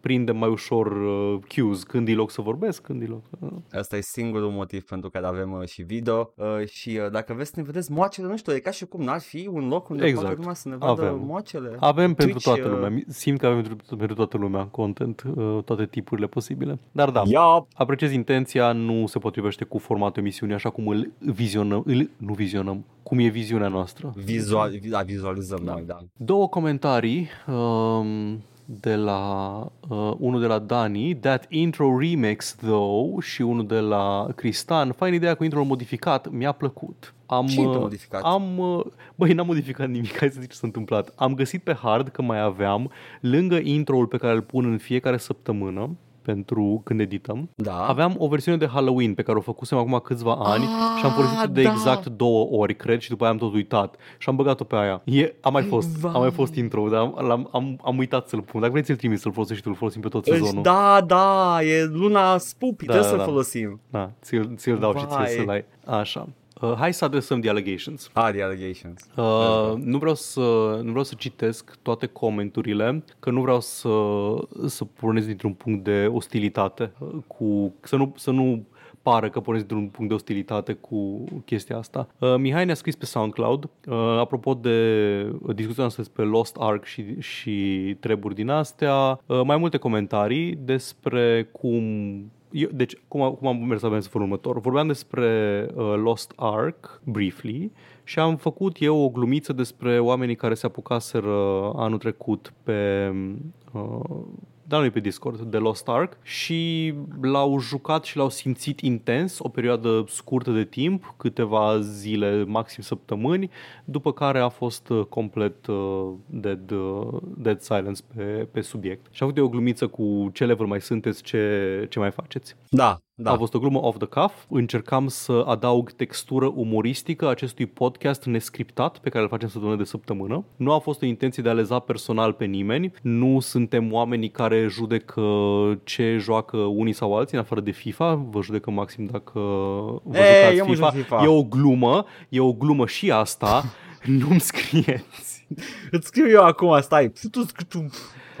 prindem mai ușor uh, cues când e loc să vorbesc, când e loc. Uh. Asta e singurul motiv pentru care avem uh, și video uh, și uh, dacă vreți să ne vedeți moacele, nu știu, e ca și cum n-ar fi un loc unde Exact. poate lumea să ne vadă Avem. moacele. Avem pentru Twitch, toată uh, lumea. Simt că avem pentru, pentru toată lumea content, uh, toate tipurile posibile. Dar da, Ia, Apreciez intenția, nu se potrivește cu formatul emisiunii așa cum îl vizionăm, îl, nu vizionăm, cum e viziunea noastră. vizual, da, vizualizăm Da. noi, da. Două comentarii um, de la uh, unul de la Dani, That Intro Remix Though și unul de la Cristan. Fain ideea cu intro modificat, mi-a plăcut. Am, Ce intro uh, modificat? Am, uh, băi, n-am modificat nimic, hai să zic ce s-a întâmplat. Am găsit pe hard că mai aveam, lângă intro-ul pe care îl pun în fiecare săptămână, pentru când edităm. Da. Aveam o versiune de Halloween pe care o făcusem acum câțiva ani Ah, și am folosit de da. exact două ori, cred, și după aia am tot uitat. Și am băgat-o pe aia. E, a mai fost, a mai fost intro, dar am, l-am, am, am uitat să-l pun. Dacă vrei ți-l trimis să-l folosești tu, îl folosim pe tot Își- sezonul. Da, da, e luna Spoopy, Da, trebuie da, să-l da. folosim. Da, ți-l, ți-l dau și Vai. ție să-l ai. Așa. Uh, hai să adresăm the allegations. Ah, the allegations. Uh, nu, vreau să, nu vreau să citesc toate comenturile, că nu vreau să, să pornesc dintr-un punct de ostilitate, uh, cu, să, nu, să nu pară că pornesc dintr-un punct de ostilitate cu chestia asta. Uh, Mihai ne-a scris pe SoundCloud, uh, apropo de discuția noastră despre Lost Ark și, și treburi din astea, uh, mai multe comentarii despre cum eu, deci, cum, a- cum am mers avem să felul următor? Vorbeam despre uh, Lost Ark, briefly, și am făcut eu o glumiță despre oamenii care se apucaseră anul trecut pe... Uh, da, nu pe Discord, de Lost Ark și l-au jucat și l-au simțit intens o perioadă scurtă de timp, câteva zile, maxim săptămâni, după care a fost uh, complet uh, dead, uh, dead silence pe, pe subiect. Și am făcut eu o glumiță cu ce level mai sunteți, ce, ce mai faceți. Da, da. A fost o glumă off the cuff. Încercam să adaug textură umoristică acestui podcast nescriptat pe care îl facem săptămână de săptămână. Nu a fost o intenție de a leza personal pe nimeni. Nu suntem oamenii care judecă ce joacă unii sau alții în afară de FIFA. Vă judecăm maxim dacă vă Ei, jucați eu mă FIFA. joc FIFA. E o glumă. E o glumă și asta. Nu-mi scrieți. Îți scriu eu acum, stai. Tu scriu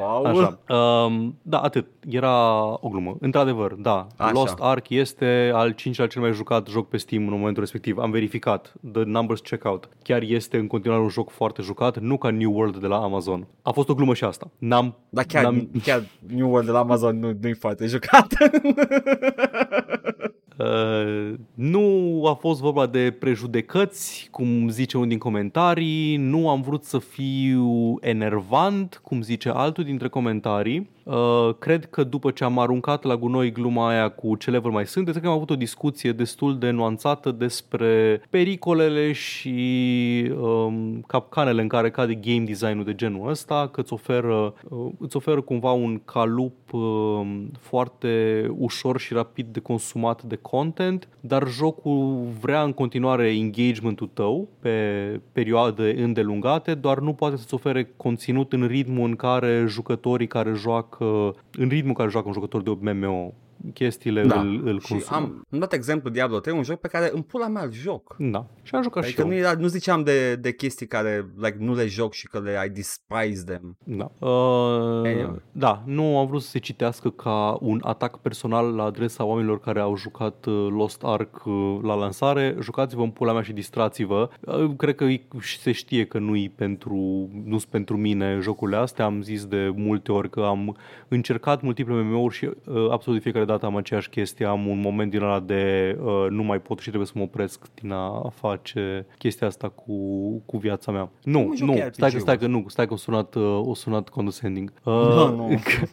Paul. Așa. Um, da, atât. Era o glumă. Într-adevăr, da. Așa. Lost Ark este al cincilea cel mai jucat joc pe Steam în momentul respectiv. Am verificat. The numbers check out. Chiar este în continuare un joc foarte jucat, nu ca New World de la Amazon. A fost o glumă și asta. N-am... Dar chiar, n-am chiar New World de la Amazon nu, nu-i foarte jucat. Uh, nu a fost vorba de prejudecăți, cum zice unul din comentarii, nu am vrut să fiu enervant, cum zice altul dintre comentarii. Uh, cred că după ce am aruncat la gunoi gluma aia cu ce level mai sunt, cred că am avut o discuție destul de nuanțată despre pericolele și um, capcanele în care cade game design-ul de genul ăsta, că îți oferă, uh, îți oferă cumva un calup um, foarte ușor și rapid de consumat de content, dar jocul vrea în continuare engagementul tău pe perioade îndelungate, doar nu poate să-ți ofere conținut în ritmul în care jucătorii care joacă, în ritmul în care joacă un jucător de MMO chestiile da. îl, îl și consumă. am, am dat exemplu Diablo 3, un joc pe care în pula mea îl joc. Da. Și am jucat Adică și nu, eu. era, nu ziceam de, de chestii care like, nu le joc și că le I despise them. Da. Uh, Anyway. da, nu am vrut să se citească ca un atac personal la adresa oamenilor care au jucat uh, Lost Ark uh, la lansare. Jucați-vă în pula mea și distrați-vă. Uh, cred că e- și se știe că nu-i pentru, nu sunt pentru mine jocurile astea. Am zis de multe ori că am încercat multiple MMO-uri și uh, absolut de fiecare dată am aceeași chestie. Am un moment din ăla de uh, nu mai pot și trebuie să mă opresc din a face chestia asta cu, cu viața mea. Nu, Cum joci nu, RPG-uri? stai că, stai că nu, stai că o sunat, uh, o sunat condescending. Uh, Nu, nu. Că,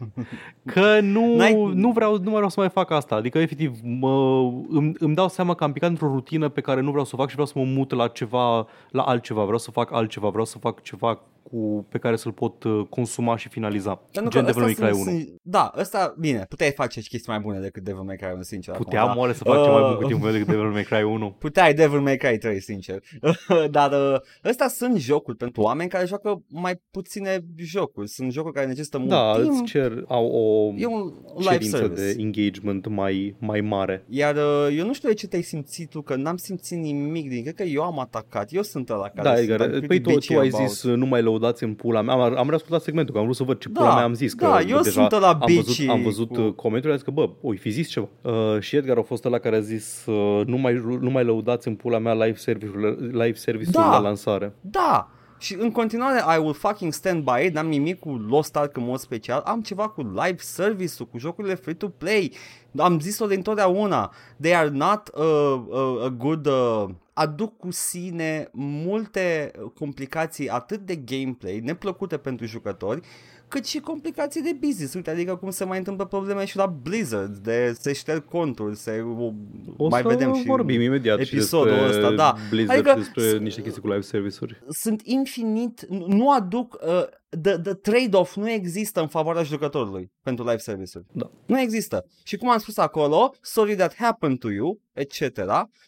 că nu, N-ai- nu, vreau, nu mai vreau să mai fac asta. Adică, efectiv, mă, îmi, îmi dau seama că am picat într-o rutină pe care nu vreau să o fac și vreau să mă mut la ceva, la altceva. Vreau să fac altceva, vreau să fac ceva cu, pe care să-l pot uh, consuma și finaliza. Pentru Gen că Devil May ăsta Cry sunt- 1. sunt- Da, ăsta, bine, puteai face și chestii mai bune decât Devil May Cry 1, sincer. acum, Puteam da. oare să fac ceva mai bun Uh, cu timpul meu decât Devil May Cry 1? Puteai Devil May Cry 3, sincer. Dar uh, ăsta sunt jocuri pentru oameni care joacă mai puține jocuri. Sunt jocuri care necesită mult Da, timp. îți cer au o E un live cerință service. de engagement mai, mai mare. Iar uh, eu nu știu de ce te-ai simțit tu, că n-am simțit nimic din... Cred că eu am atacat, eu sunt ăla care Da, sunt, Edgar, I'm pretty păi tu, bitchy tu ai about- zis nu mai lăudați în pula mea. Am, am reascultat segmentul, că am vrut să văd ce Da, pula mea am zis. Că da, eu deja sunt ăla am văzut, bitchy am văzut cu- cu... comentariile, am zis că bă, oi fi zis ceva. Uh, și Edgar a fost ăla care a zis uh, nu, mai, nu mai lăudați în pula mea live service-ul, live service Da. la lansare. Da! Și în continuare, I will fucking stand by it, n-am nimic cu Lost Ark în mod special, am ceva cu live service-ul, cu jocurile free-to-play, am zis-o de întotdeauna, they are not a, a, a good... Uh, aduc cu sine multe complicații atât de gameplay, neplăcute pentru jucători, cât și complicații de business. Uite, adică cum se mai întâmplă probleme și la Blizzard, de se șterg conturi, se o, O mai să vedem și vorbim imediat episodul și despre ăsta, da. Blizzard Adică și despre s- niște chestii cu live service-uri. sunt infinit, nu- nu aduc uh, the, the trade-off nu există în favoarea jucătorului pentru live service-uri. Da. Nu există. Și cum am spus acolo, sorry that happened to you, etc.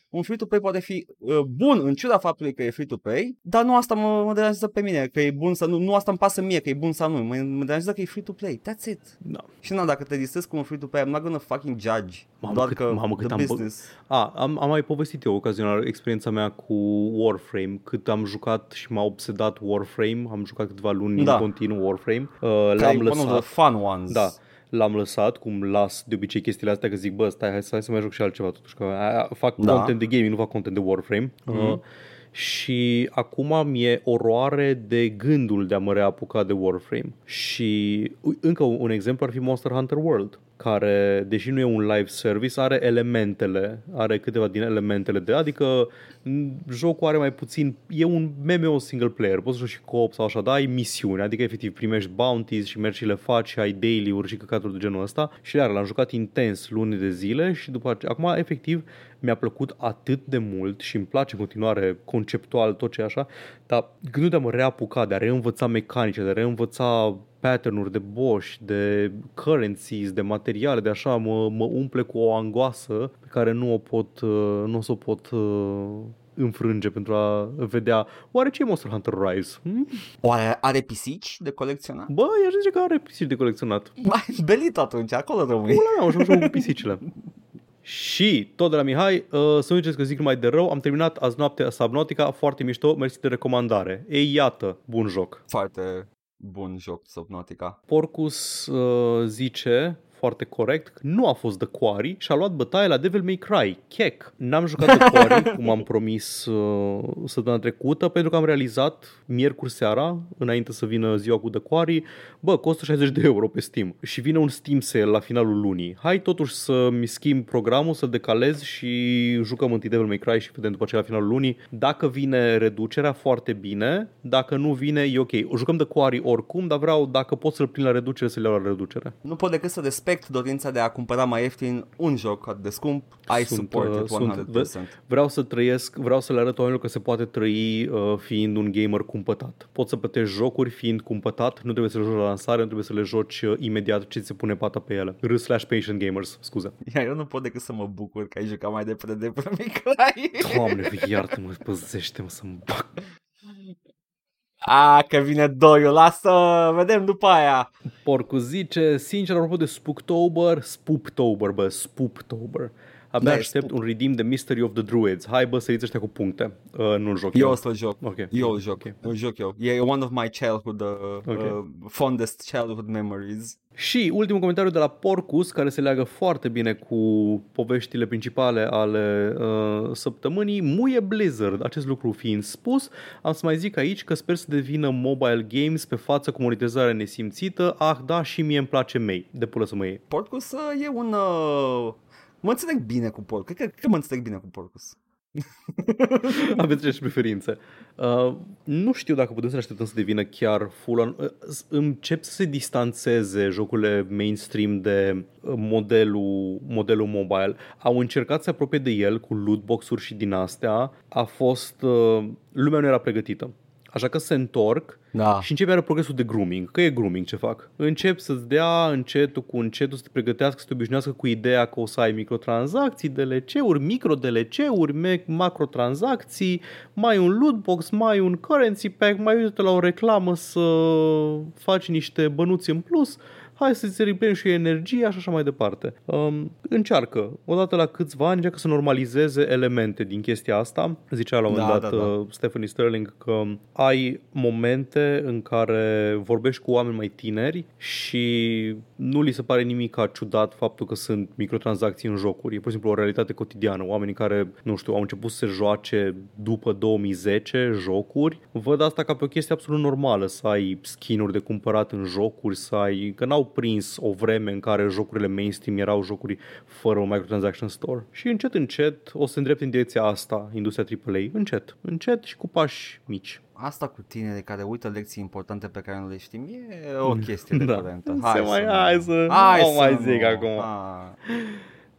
Un free-to-play poate fi uh, bun în ciuda faptului că e free-to-play, dar nu asta mă, mă deranjează pe mine, că e bun să nu, nu asta îmi pasă mie, că e bun sau nu, mă, mă deranjează că e free-to-play, that's it. Da. Și na, dacă te distrezi cu un free-to-play, I'm not gonna fucking judge, Mamă, doar cât- că mamă, cât the am bă- business. A, am, am mai povestit eu ocazional experiența mea cu Warframe, cât am jucat și m-a obsedat Warframe, am jucat câteva luni Da. în continuu Warframe, uh, Care l-am e one of the lăsat. fun ones. Da, l-am lăsat, cum las de obicei chestiile astea, că zic, bă, stai, hai să, hai să mai joc și altceva totuși, că a, fac Da. content de gaming, nu fac content de Warframe. Mhm. Uh, și acum mi-e oroare de gândul de a mă reapuca de Warframe. Și ui, încă un un exemplu ar fi Monster Hunter World, care, deși nu e un live service, are elementele, are câteva din elementele de, adică m, jocul are mai puțin, e un MMO single player, poți să joci și co-op sau așa, dar ai misiuni, adică efectiv primești bounties și mergi și le faci și ai daily-uri și căcaturi de genul ăsta. Și iar l-am jucat intens luni de zile și după aceea, acum efectiv mi-a plăcut atât de mult și îmi place în continuare conceptual tot ce e așa, dar gândul de a mă reapuca, de a reînvăța mecanice, de a reînvăța pattern-uri de boss, de currencies, de materiale, de așa, mă, mă umple cu o angoasă pe care nu o pot, uh, nu o să o pot uh, înfrânge pentru a vedea oare ce e Monster Hunter Rise? Hm? Oare are pisici de colecționat? Bă, i-aș zice că are pisici de colecționat. Mai belit atunci, acolo rămâi. Pula mea, am jucat jocul cu pisicile. Și tot de la Mihai, uh, să nu ziceți că zic numai de rău, am terminat azi noapte Subnautica, foarte mișto, mersi de recomandare. Ei, iată, bun joc. Foarte bun joc Subnautica. Porcus uh, zice foarte corect, că nu a fost The Quarry și a luat bătaie la Devil May Cry. Chec. N-am jucat The Quarry, cum am promis uh, săptămâna trecută, pentru că am realizat miercuri seara, înainte să vină ziua cu The Quarry, bă, costă 60 de euro pe Steam și vine un Steam sale la finalul lunii. Hai totuși să-mi schimb programul, să decalez și jucăm întâi Devil May Cry și vedem după aceea la finalul lunii. Dacă vine reducerea, foarte bine. Dacă nu vine, e ok. Jucăm The Quarry oricum, dar vreau, dacă pot să-l prind la reducere, să-l iau la reducere. Nu pot decât să respect dorința de a cumpăra mai ieftin un joc atât de scump. I Sunt, support uh, it sunt- 100%. Vreau să trăiesc, vreau să le arăt oamenilor că se poate trăi uh, fiind un gamer cumpătat. Poți să plătești jocuri fiind cumpătat, nu trebuie să le joci la lansare, nu trebuie să le joci uh, imediat ce ți se pune pata pe ele. R slash patient gamers, scuze. Iar eu nu pot decât să mă bucur că ai jucat mai departe de Micrai. Doamne, iartă-mă, păzește-mă să-mi bag. A, că vine doiul, lasă, vedem după aia. Porcu zice, sincer, apropo de Spooktober, Spooptober, bă, Spooptober. Abia Da, e aștept Spook. un redeem de Mystery of the Druids. Hai bă, să ăștia cu puncte. Uh, nu-l joc Eu eu. o să-l joc. Ok. Eu îl joc. Ok. Îl joc eu. E one of my childhood, uh, Ok. uh, fondest childhood memories. Și ultimul comentariu de la Porcus, care se leagă foarte bine cu poveștile principale ale uh, săptămânii, muie Blizzard. Acest lucru fiind spus, am să mai zic aici că sper să devină mobile games pe față cu monetizare nesimțită. Ah, da, și mie îmi place May. De pulă să mă iei. Porcus uh, e un... Uh, mă înțeleg bine cu Porcus. Cred că, cred că mă înțeleg bine cu Porcus. Aveți aceeași preferințe. Uh, nu știu dacă putem să ne așteptăm să devină chiar full on. Uh, încep să se distanțeze jocurile mainstream de uh, modelul, modelul mobile. Au încercat să se apropie de el cu lootbox-uri și din astea. A fost... Uh, lumea nu era pregătită. Așa că se întorc Da. și începe iară progresul de grooming. Că e grooming ce fac. Încep să-ți dea încetul cu încetul să te pregătească, să te obișnuiască cu ideea că o să ai microtransacții, DLC-uri, micro-DLC-uri, me- macrotransacții, mai un lootbox, mai un currency pack, mai uite la o reclamă să faci niște bănuți în plus hai să-ți replenești și energia și așa mai departe. Um, încearcă, odată la câțiva ani, încearcă să normalizeze elemente din chestia asta. Zicea la un moment Da, dat da, da. uh, Stephanie Sterling că ai momente în care vorbești cu oameni mai tineri și nu li se pare nimic ca ciudat faptul că sunt microtransacții în jocuri. E pur și simplu o realitate cotidiană. Oamenii care, nu știu, au început să se joace după 2010 jocuri, văd asta ca pe o chestie absolut normală, să ai skin-uri de cumpărat în jocuri, să ai... că n-au prins o vreme în care jocurile mainstream erau jocuri fără un microtransaction store. Și încet, încet o să se îndrepte în direcția asta industria AAA. Încet, încet și cu pași mici. Asta cu tineri care uită lecții importante pe care nu le știm e o chestie Da. recurentă. Se mai- nu- hai să- hai nu să mai nu. zic acum. Hai.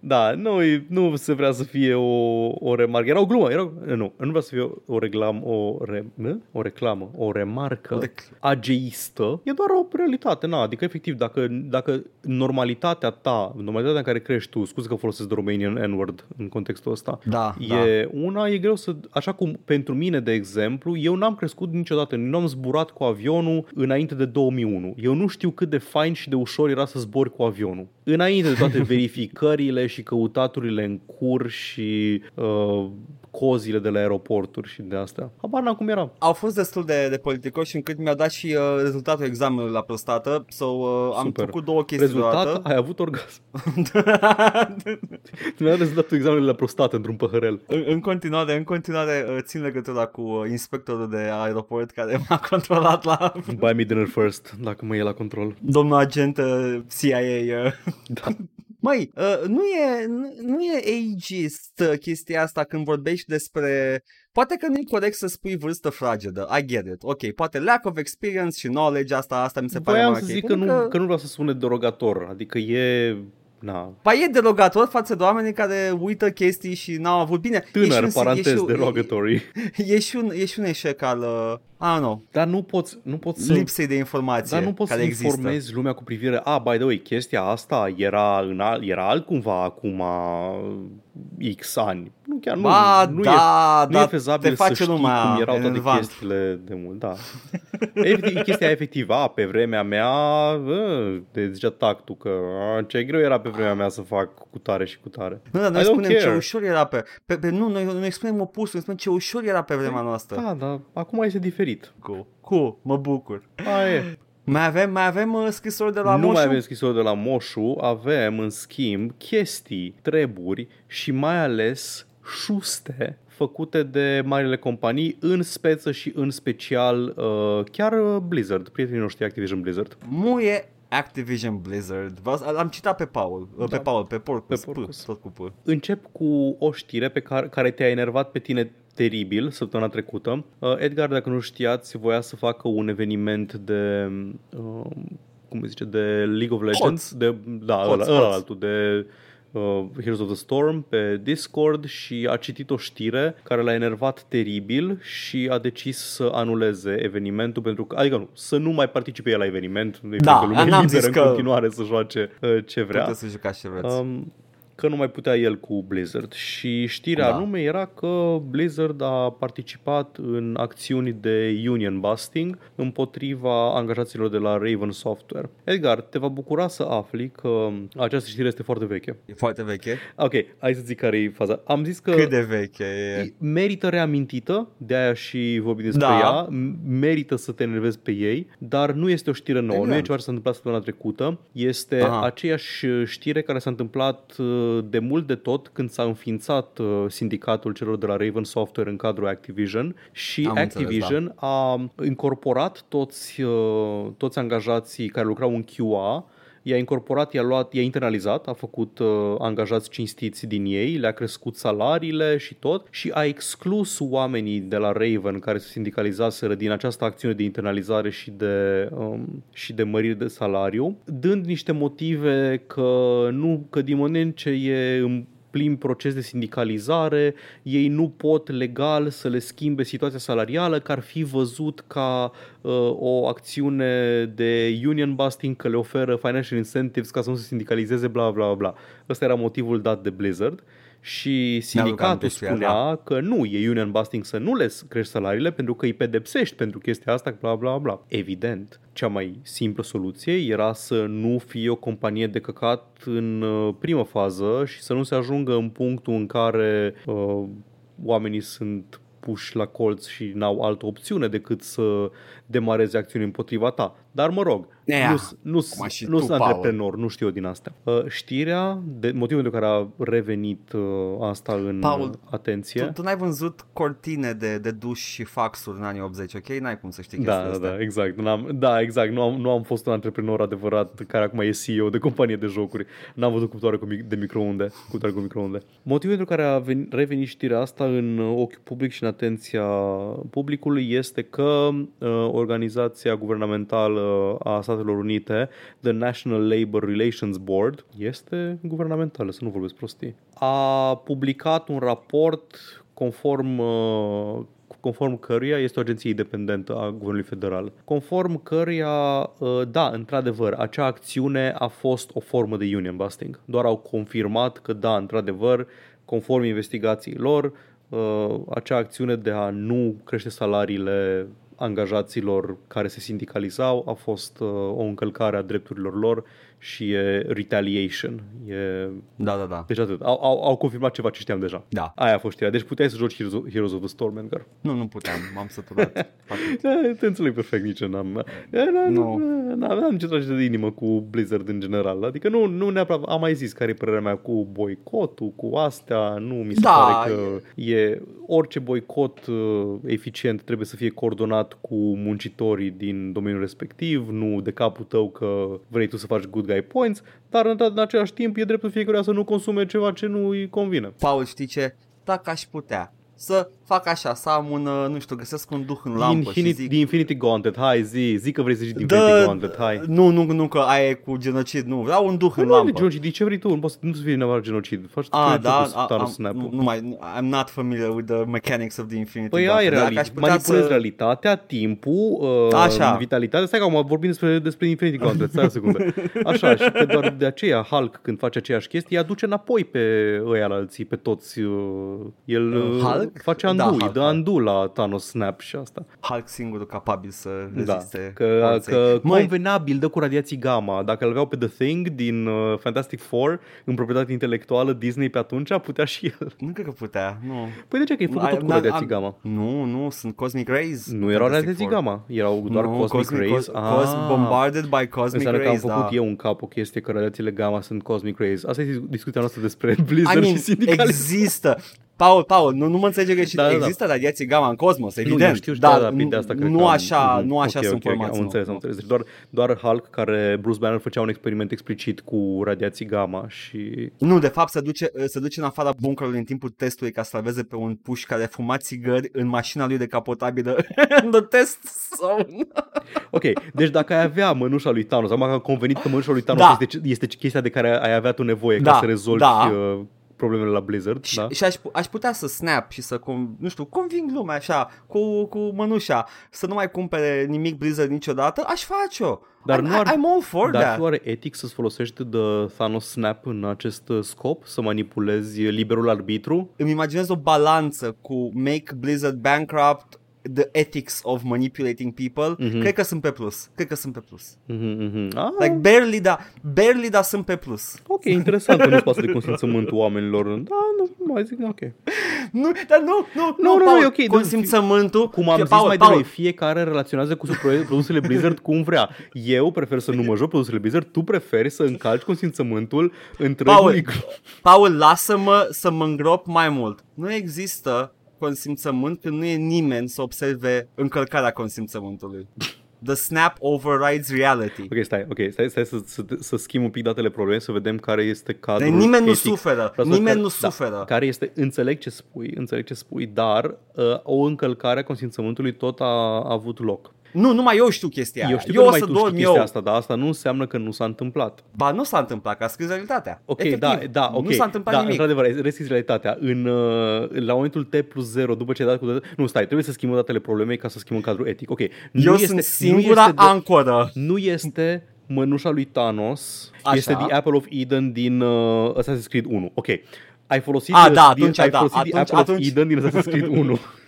Da, nu, nu se vrea să fie o, o remarcă. Era o glumă, era, nu, nu vrea să fie o, o reclamă, o, re, nu? o reclamă, o remarcă Rec- ageistă. E doar o realitate, na, adică efectiv, dacă, dacă normalitatea ta, normalitatea în care crești tu, scuze că folosesc the Romanian N-word în contextul ăsta, Da, e una, e greu să, așa cum pentru mine, de exemplu, eu n-am crescut niciodată, nu am zburat cu avionul înainte de 2001. Eu nu știu cât de fain și de ușor era să zbori cu avionul. Înainte de toate verificările și căutaturile în cur și uh, cozile de la aeroporturi și de astea. Habar n-am cum era. Au fost destul de, de politicoși încât mi-au dat și uh, rezultatul examenului la prostată. So, uh, am Super. făcut două chestii Rezultat, deodată. ai avut orgasm. Mi-a dat rezultatul examenului la prostată într-un păhărel. În, în continuare, în continuare uh, țin legătura cu uh, inspectorul de aeroport care m-a controlat la Buy me dinner first, dacă mă e la control. domnul agent uh, CIA. Uh. Da. Măi, uh, nu, e, nu, nu e ageist uh, chestia asta când vorbești despre... Poate că nu e corect să spui vârstă fragedă, I get it, ok, poate lack of experience și knowledge, asta, asta mi se pare Voiam mai să ok. zic că Pentru nu, că nu vreau să sune derogator, adică e... Na, Pa e derogator față de oamenii care uită chestii și n-au avut bine. e și tânăr, un, parantez, e și, un- derogatory. E, e, și un, e și un eșec al, uh, I don't know, Dar nu poți, nu poți să... lipsei de informație Dar nu poți care să există. informezi lumea cu privire, a, by the way, chestia asta era, în al, era altcumva acum X ani. Nu chiar nu, Ba, nu da, e, nu da, e fezabil te face să știi lumea cum erau toate enervant. chestiile de mult. Da. Efectiv, chestia e efectivă, a, pe vremea mea, a, te zicea tactul că a, ce greu era pe vremea mea să fac cu tare și cu tare. Nu, dar noi I don't spunem ce care. ușor era pe... pe, pe nu, noi, noi spunem opusul, noi spunem ce ușor era pe vremea noastră. Da, dar acum este diferit. Cool. cool, mă bucur. Aia e. Mai avem, mai avem uh, scrisori de la nu Moșu? mai avem scrisori de la Moșu, avem în schimb chestii, treburi și mai ales șuste făcute de marile companii, în speță și în special uh, chiar uh, Blizzard, prietenii noștri Activision Blizzard. Muie Activision Blizzard. V- Am citat pe Paul, da. pe Paul, pe Porcus, Pe Porcus. P, tot cu P. Încep cu o știre pe care, care te-a enervat pe tine teribil săptămâna trecută. Uh, Edgar, dacă nu știați, voia să facă un eveniment de... Uh, cum se zice, de League of Legends, Hots. de, da, Hots, ăla, ăla hots. altul, de uh, Heroes of the Storm pe Discord și a citit o știre care l-a enervat teribil și a decis să anuleze evenimentul pentru că, adică nu, să nu mai participe el la eveniment, Da, că lumea e n-am liberă zis în că- continuare să joace uh, ce vrea. Puteți să jucați ce vreți. Um, că nu mai putea el cu Blizzard și știrea Da. da. anume era că Blizzard a participat în acțiuni de union busting împotriva angajaților de la Raven Software. Edgar, te va bucura să afli că această știre este foarte veche. E foarte veche. Ok, hai să zic care e faza. Am zis că Cât de veche e? merită reamintită, de aia și vorbim despre Da. ea, m- merită să te enervezi pe ei, dar nu este o știre nouă, nu e Exact. ceva ce s-a întâmplat săptămâna trecută, este Aha. aceeași știre care s-a întâmplat uh, de mult de tot când s-a înființat uh, sindicatul celor de la Raven Software în cadrul Activision și Am înțeles, Activision a incorporat toți, uh, toți angajații care lucrau în QA i-a incorporat, i-a luat, i-a internalizat, a făcut uh, angajați cinstiți din ei, le-a crescut salariile și tot și a exclus oamenii de la Raven care se sindicalizaseră din această acțiune de internalizare și de, um, și de mărire de salariu, dând niște motive că nu, că din moment ce e în plin proces de sindicalizare, ei nu pot legal să le schimbe situația salarială, că ar fi văzut ca uh, o acțiune de union busting, că le oferă financial incentives ca să nu se sindicalizeze, bla bla bla. Ăsta era motivul dat de Blizzard și sindicatul aminte și el, spunea că nu, e union busting să nu le crești salariile pentru că îi pedepsești pentru chestia asta, bla bla bla. Evident, cea mai simplă soluție era să nu fie o companie de căcat în uh, primă fază și să nu se ajungă în punctul în care uh, oamenii sunt puși la colț și n-au altă opțiune decât să demareze acțiuni împotriva ta. Dar mă rog, Ea, nu, nu, cum ai și nu tu, sunt Paul. antreprenor, nu știu eu din astea. Uh, știrea, de, motivul pentru care a revenit uh, asta în Paul, uh, atenție. Tu, tu n-ai văzut cortine de, de duș și faxuri în anii 80, ok? N-ai cum să știi Da, chestia da, asta. da, exact. N-am, da, exact. Nu am, nu am fost un antreprenor adevărat care acum e CEO de companie de jocuri. N-am văzut cuptoare cu mic, de microunde. Cuptoare cu microunde. Motivul pentru care a ven, revenit știrea asta în ochiul public și în atenția publicului este că uh, organizația guvernamentală guvernamentală a Statelor Unite, The National Labor Relations Board, este guvernamentală, să nu vorbesc prostii, a publicat un raport conform uh, conform căruia este o agenție independentă a Guvernului Federal, conform căruia, uh, da, într-adevăr, acea acțiune a fost o formă de union busting. Doar au confirmat că, da, într-adevăr, conform investigațiilor, uh, acea acțiune de a nu crește salariile angajaților care se sindicalizau a fost uh, o încălcare a drepturilor lor și e retaliation. E... Da, da, da. Deci atât. Au, au, au confirmat ceva ce știam deja. Da. Aia a fost știrea. Deci puteai să joci Heroes of, Heroes of the Storm, Edgar. Nu, nu puteam, m-am săturat. Da, te înțeleg perfect, nici n-am... Nu. N-am, n-am ce trage de inimă cu Blizzard în general. Adică nu, nu neapărat... Am mai zis care e părerea mea cu boicotul, cu astea. Nu mi se Da, pare că e... Orice boicot uh, eficient trebuie să fie coordonat cu muncitorii din domeniul respectiv, nu de capul tău că vrei tu să faci good guy points, dar în, în același timp e dreptul fiecăruia să nu consume ceva ce nu îi convine. Paul, știi ce? Dacă aș putea să fac așa, să am un, uh, nu știu, găsesc un duh în lampă Infinity, și zic... The Infinity Gauntlet, hai zi, zi că vrei să zici The Dă- Infinity Gauntlet, hai. Nu, nu, nu, că aia e cu genocid, nu, vreau un duh Păi în nu e lampă. genocid, de ce vrei tu? Nu poți să nu să fie neapărat genocid. Faci ce Ah, vrei da, tu cu a, Thanos am, Snap-ul. nu mai, I'm not familiar with the mechanics of the Infinity Păi ai Gauntlet. Dacă reali- aș putea manipulezi să... realitatea, timpul, uh, Așa. vitalitatea. Stai că acum vorbim despre, despre Infinity Gauntlet, stai o secundă. Așa, și că doar de aceea Hulk când face aceeași chestie, îi aduce înapoi pe ăia la alții, pe toți. Uh, el uh, Hulk? face Da, undo, îi Hulk, dă Hulk. undo la Thanos Snap și asta. Hulk singurul capabil să Da, reziste că, forței. că Măi, convenabil dă cu radiații gamma. Dacă îl aveau pe The Thing din uh, Fantastic Four în proprietate intelectuală Disney pe atunci, putea și el. nu cred că putea, nu. Păi de ce? Că e făcut Ai- tot cu n- radiații am- gamma. Nu, nu, sunt Cosmic Rays. Nu erau Fantastic radiații Four. gamma, erau doar nu, Cosmic, Rays. Cos, cos, bombarded by Cosmic Înseamnă că am Rays, făcut da. eu în cap o chestie că radiațiile gamma sunt Cosmic Rays. Asta e discuția noastră despre Blizzard I mean, și sindicalism. există. Paul, Paul, nu, nu mă înțelege greșit. Da, da, da. Există radiații gamma în cosmos, Nu, evident. eu știu, știu, dar da, da, de asta cred nu că am- așa, Mhm. nu așa Ok, sunt ok, ok, formați. Am nu, înțeles, am nu. înțeles. Deci doar, doar Hulk care Bruce Banner făcea un experiment explicit cu radiații gamma și Nu, de fapt se duce, se duce în afara bunkerului în timpul testului ca să salveze pe un puș care fuma țigări în mașina lui decapotabilă în the test zone. Ok, deci dacă ai avea mănușa lui Thanos, acum că am convenit că mănușa lui Thanos Da. este, este chestia de care ai avea tu nevoie Da, ca să rezolvi da. uh, problemele la Blizzard, Și, da? și aș, pu- aș putea să snap și să, com, nu știu, conving lumea așa, cu, cu mănușa, să nu mai cumpere nimic Blizzard niciodată, aș face-o. Dar I'm, nu ar- I'm all for Dar that. fi oare etic să-ți folosești de Thanos Snap în acest uh, scop? Să manipulezi liberul arbitru? Îmi imaginez o balanță cu make Blizzard bankrupt, the ethics of manipulating people, Mhm. cred că sunt pe plus. Cred că sunt pe plus. Mhm, mhm. Ah, Like barely, da, barely, da, sunt pe plus. ok, interesant că nu-ți pasă de consimțământul oamenilor. Da, nu, nu mai zic, ok. Nu, dar nu, nu, Nu, nu, Paul, e ok, Consimțământul. Cum am Fie- zis Paul, mai Paul, devreme, fiecare relaționează cu supro- produsele Blizzard cum vrea. Eu prefer să nu mă joc produsele Blizzard, tu preferi să încalci consimțământul întregului Paul, Paul, lasă-mă să mă îngrop mai mult. Nu există consimțământ când nu e nimeni să observe încălcarea consimțământului. The snap overrides reality. Ok, stai, ok, stai, stai să, să, să schimb un pic datele problemei, să vedem care este cadrul Deci nimeni nu etic. suferă, Vreau să- nimeni care- nu da, suferă. care este, înțeleg ce spui, înțeleg ce spui, dar uh, o încălcare a consimțământului tot a, a avut loc. Nu, numai eu știu chestia Eu aia. știu eu că o numai să tu știi dorm chestia eu. asta, dar asta nu înseamnă că nu s-a întâmplat. Ba, nu s-a întâmplat, că a scris realitatea. Ok, Efectiv, da, da, ok. Nu s-a întâmplat da, nimic. într-adevăr, rescris realitatea. În, uh, la momentul T plus 0, după ce ai dat cu date, nu, stai, trebuie să schimbăm datele problemei ca să schimbăm cadrul etic. Ok, nu Eu este, sunt nu singura este de- ancoră. Nu este mănușa lui Thanos, Așa. este The Apple of Eden din uh, Assassin's Creed 1. Ok. Ai folosit, Ah, uh, da, din, atunci ai da, folosit The atunci- Apple of atunci- Eden din Assassin's Creed 1.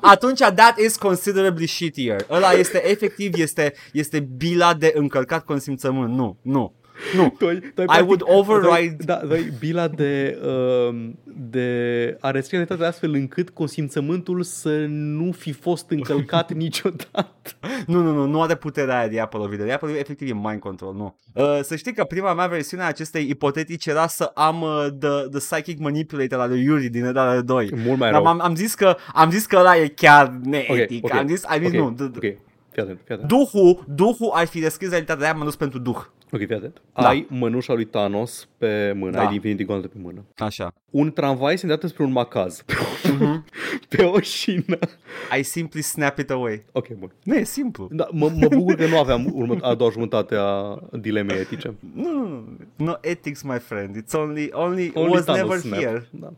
Atunci that is considerably shittier. Ăla este efectiv, este, este bila de încălcat consimțământ. Nu, nu. Nu. Tu ai, tu ai I practic- would override- tu ai- Da, tu ai bila de, uh, de a rescrie realitatea astfel încât consimțământul să nu fi fost încălcat niciodată. Nu, nu, nu, nu are puterea aia de Apple of Eden. Apple efectiv e mind control, nu. Uh, să știi că prima mea versiune a acestei ipotetici era să am uh, the, the Psychic Manipulator al lui Yuri din Edare 2. Mult mai Dar rău. am, am zis că am zis că ăla e chiar Ok, neetic. ok, Am zis, am zis ok, nu. d- d- Ok, fii atent, fii atent. Duhul, duhul ar fi descris realitatea aia, m-am dus pentru duh. Ok, fii atent. Da. Ai mănușa lui Thanos pe mână, Da. ai Infinity Gauntlet pe mână. Așa. Un tramvai se îndreaptă spre un macaz. Mhm. pe o șină. I simply snap it away. Ok, bun. Nu e simplu. Da, mă, mă bucur că nu aveam urmă, a doua jumătate a dilemei etice. Nu, nu, nu. No ethics, my friend. It's only, only, Only was Thanos never snap. here. Da.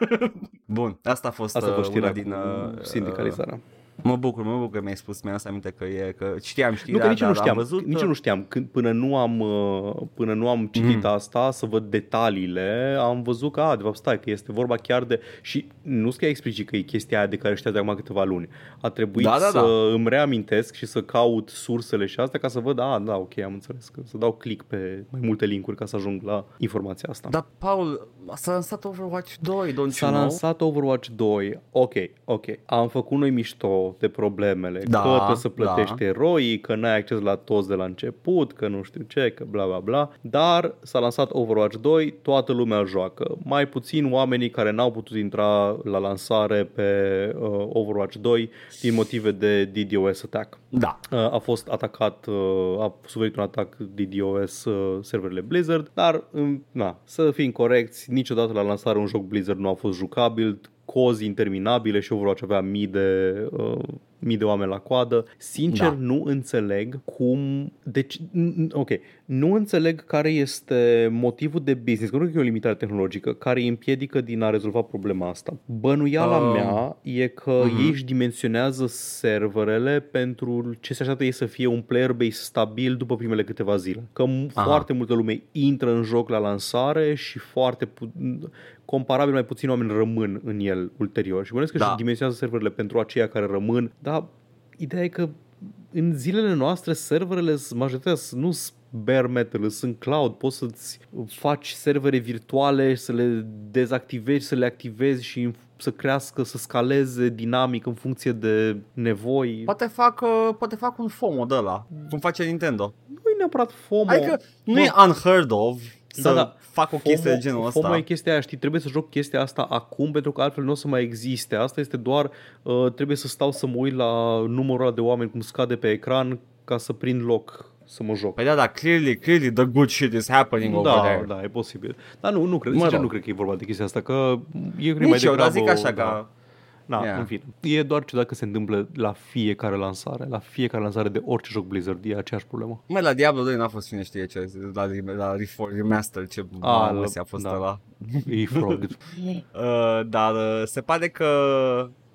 Bun, asta a fost, Asta a fost uh, știrea una din... cu Uh, sindicalizarea. Mă bucur, mă bucur că mi-ai spus, mi-am aminte că e, că știam știrea, Nu, că nici eu dar nu știam, am văzut... nici eu nu știam. Când, până nu am, uh, până nu am citit Mm. asta, să văd detaliile, am văzut că, a, de fapt, stai, că este vorba chiar de... Și nu știu explicit că e chestia aia de care știați de acum câteva luni. A trebuit Da, da, să da. îmi reamintesc și să caut sursele și astea ca să văd, a, da, ok, am înțeles, că să dau click pe mai multe linkuri ca să ajung la informația asta. Dar, Paul, s-a lansat Overwatch 2, don't S-a you know? lansat Overwatch 2. Ok, ok. Am făcut noi mișto de problemele. Da, că trebuie să plătești da. eroii, că n-ai acces la toți de la început, că nu știu ce, că bla bla bla. Dar s-a lansat Overwatch 2, toată lumea îl joacă. Mai puțin oamenii care n-au putut intra la lansare pe uh, Overwatch 2 din motive de DDoS attack. Da. Uh, a fost atacat, uh, a suferit un atac DDoS uh, serverele Blizzard, dar um, na, să fim corecți, niciodată la lansare un joc Blizzard nu a fost jucabil, cozi interminabile și Overwatch avea mii de, uh, mii de oameni la coadă. Sincer, Da. nu înțeleg cum... Deci, n- n- ok, nu înțeleg care este motivul de business, că nu cred că e o limitare tehnologică, care îi împiedică din a rezolva problema asta. Bănuiala Um, mea e că mhm. ei își dimensionează serverele pentru ce se așteaptă ei să fie un player base stabil după primele câteva zile. Că m- Aha. foarte multă lume intră în joc la lansare și foarte pu- comparabil mai puțini oameni rămân în el ulterior. Și bănuiesc că Da. își dimensionează serverele pentru aceia care rămân, dar ideea e că în zilele noastre serverele s- majoritatea s- nu sunt bare metal, sunt cloud, poți să-ți faci servere virtuale, să le dezactivezi, să le activezi și să crească, să scaleze dinamic în funcție de nevoi. Poate fac, uh, poate fac un FOMO de ăla, cum face Nintendo. Nu e neapărat FOMO. Adică nu Bă, e unheard of să Da, da. fac o chestie de genul ăsta. FOMO e chestia aia, știi, trebuie să joc chestia asta acum pentru că altfel nu o să mai existe. Asta este doar, uh, trebuie să stau să mă uit la numărul ăla de oameni cum scade pe ecran ca să prind loc să mă joc. Păi da, da, clearly, clearly the good shit is happening over Da, there. da, e posibil. Dar nu, nu cred, Mă sincer, rog. nu cred că e vorba de chestia asta, că eu cred Nici mai eu, degrabă... dar zic așa da. că... Da, Yeah. în fine. E doar ciudat că se întâmplă la fiecare lansare. La fiecare lansare de orice joc Blizzard e aceeași problemă. Mai la Diablo 2 n-a fost cine știe ce, la, la Refor- Remaster, ce Ah, mamă la- a fost da. ăla. E frog. Uh, dar uh, se pare că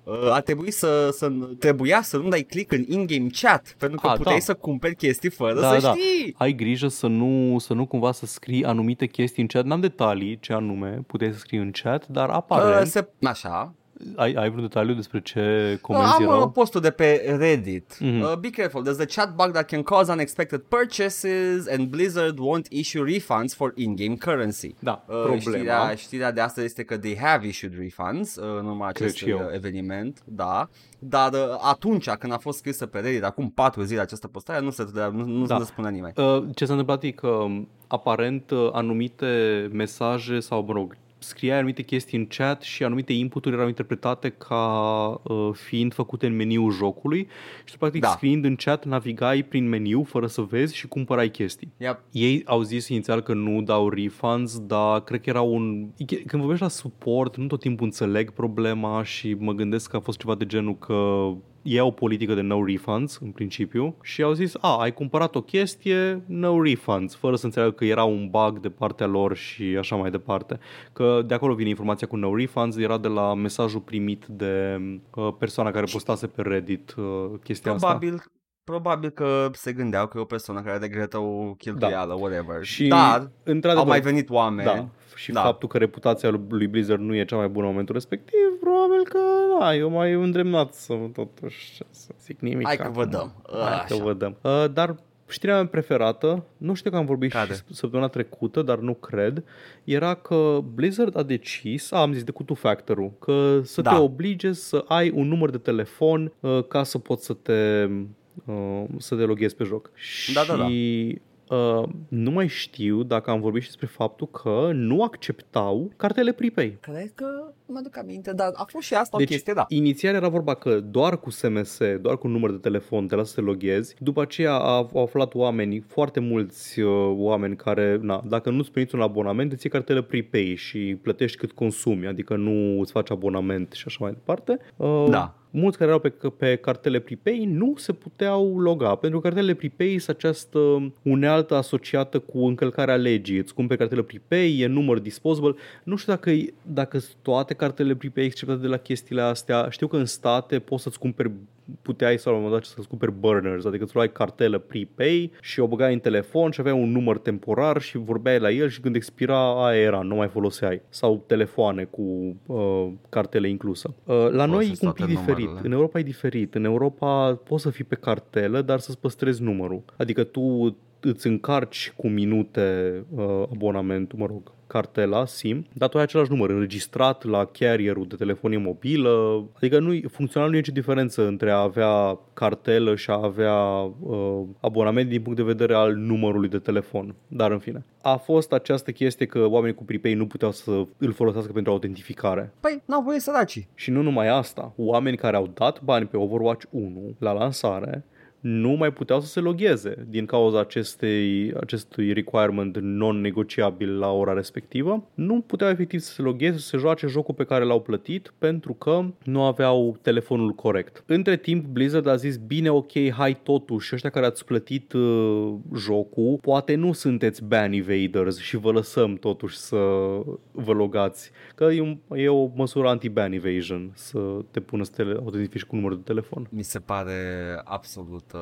uh, a trebuit să, să, trebuia să nu dai click în in-game chat, pentru că Ah, puteai da. să cumperi chestii fără Da, să da. știi. Ai grijă să nu, să nu cumva să scrii anumite chestii în chat. N-am detalii ce anume puteai să scrii în chat, dar Uh, aparent... se, așa. Ai, ai vreun detaliu despre ce Uh, comenzi am uh, erau? postul de pe Reddit. Mhm. Uh, be careful, there's a chat bug that can cause unexpected purchases and Blizzard won't issue refunds for in-game currency. Da, Uh, problema. știrea, știrea de astăzi este că they have issued refunds uh, în urma Cred acestui și eu. uh, eveniment, da. Dar uh, atunci când a fost scrisă pe Reddit, acum patru zile această postare, nu se, nu, nu Da. se spune nimeni. Uh, Ce s-a întâmplat e că um, aparent uh, anumite mesaje sau, mă rog, scriai anumite chestii în chat și anumite inputuri erau interpretate ca uh, fiind făcute în meniul jocului și tu practic Da. scriind în chat navigai prin meniu fără să vezi și cumpărai chestii. Yep. Ei au zis inițial că nu dau refunds, dar cred că era un... Când vorbești la suport, nu tot timpul înțeleg problema și mă gândesc că a fost ceva de genul că ei au o politică de no refunds în principiu și au zis, a, ai cumpărat o chestie, no refunds, fără să înțeleagă că era un bug de partea lor și așa mai departe. Că de acolo vine informația cu no refunds, era de la mesajul primit de uh, persoana care postase pe Reddit uh, chestia asta. Probabil, probabil că se gândeau că e o persoană care regretă o cheltuială, whatever. Și, Dar într-adevăr, au mai venit oameni. Da. Și Da. da. faptul că reputația lui- lui Blizzard nu e cea mai bună în momentul respectiv, probabil că da, eu mai îndremnat să totuși să zic nimic. Hai că acum. vă dăm. Hai că Așa. vă dăm. Uh, dar știrea mea preferată, nu știu că am vorbit Care? și săptămâna trecută, dar nu cred, era că Blizzard a decis, a, am zis de cu two-factor-ul, că să Da. te oblige să ai un număr de telefon uh, ca să poți să te, uh, să te loghezi pe joc. Da, da, da. Și Uh, nu mai știu dacă am vorbit și despre faptul că nu acceptau cartele prepay. Cred că nu mă duc aminte, dar a fost și asta Deci, o chestie, da. inițial era vorba că doar cu SMS, doar cu un număr de telefon te lasă să te loghezi. După aceea au au aflat oamenii, foarte mulți uh, oameni care, na, dacă nu-ți primiți un abonament, îți iei cartelă prepay și plătești cât consumi, adică nu îți faci abonament și așa mai departe. Uh, Da. Mulți care erau pe, pe cartele prepay nu se puteau loga, pentru că cartelele prepay sunt această unealtă asociată cu încălcarea legii. Îți cumperi cartelă prepay, e număr disposable. Nu știu dacă, dacă sunt toate cartele prepay exceptate de la chestiile astea. Știu că în state poți să-ți cumperi puteai sau la un moment dat să-ți cumperi burners, adică îți luai cartelă prepay și o băgai în telefon și avea un număr temporar și vorbeai la el și când expira aia era, nu mai foloseai. Sau telefoane cu uh, cartele inclusă. Uh, la noi e Folosesc un pic toate diferit. numerele. În Europa e diferit. În Europa poți să fii pe cartelă, dar să-ți păstrezi numărul. Adică tu îți încarci cu minute uh, abonamentul, mă rog, cartela, SIM, dar tu ai același număr înregistrat la carrierul de telefonie mobilă. Adică nu funcțional nu e nicio diferență între a avea cartelă și a avea uh, abonament din punct de vedere al numărului de telefon. Dar în fine. A fost această chestie că oamenii cu prepay nu puteau să îl folosească pentru autentificare. Păi, n-au voie săracii. Și nu numai asta, oameni care au dat bani pe Overwatch 1 la lansare nu mai puteau să se logheze din cauza acestei, acestui requirement non-negociabil la ora respectivă. Nu puteau efectiv să se logheze, să se joace jocul pe care l-au plătit pentru că nu aveau telefonul corect. Între timp Blizzard a zis bine ok, hai totuși, ăștia care ați plătit uh, jocul, poate nu sunteți ban evaders și vă lăsăm totuși să vă logați. Că e, un, e o măsură anti-ban evasion să te pună să te autentifici cu numărul de telefon. Mi se pare absolut uh,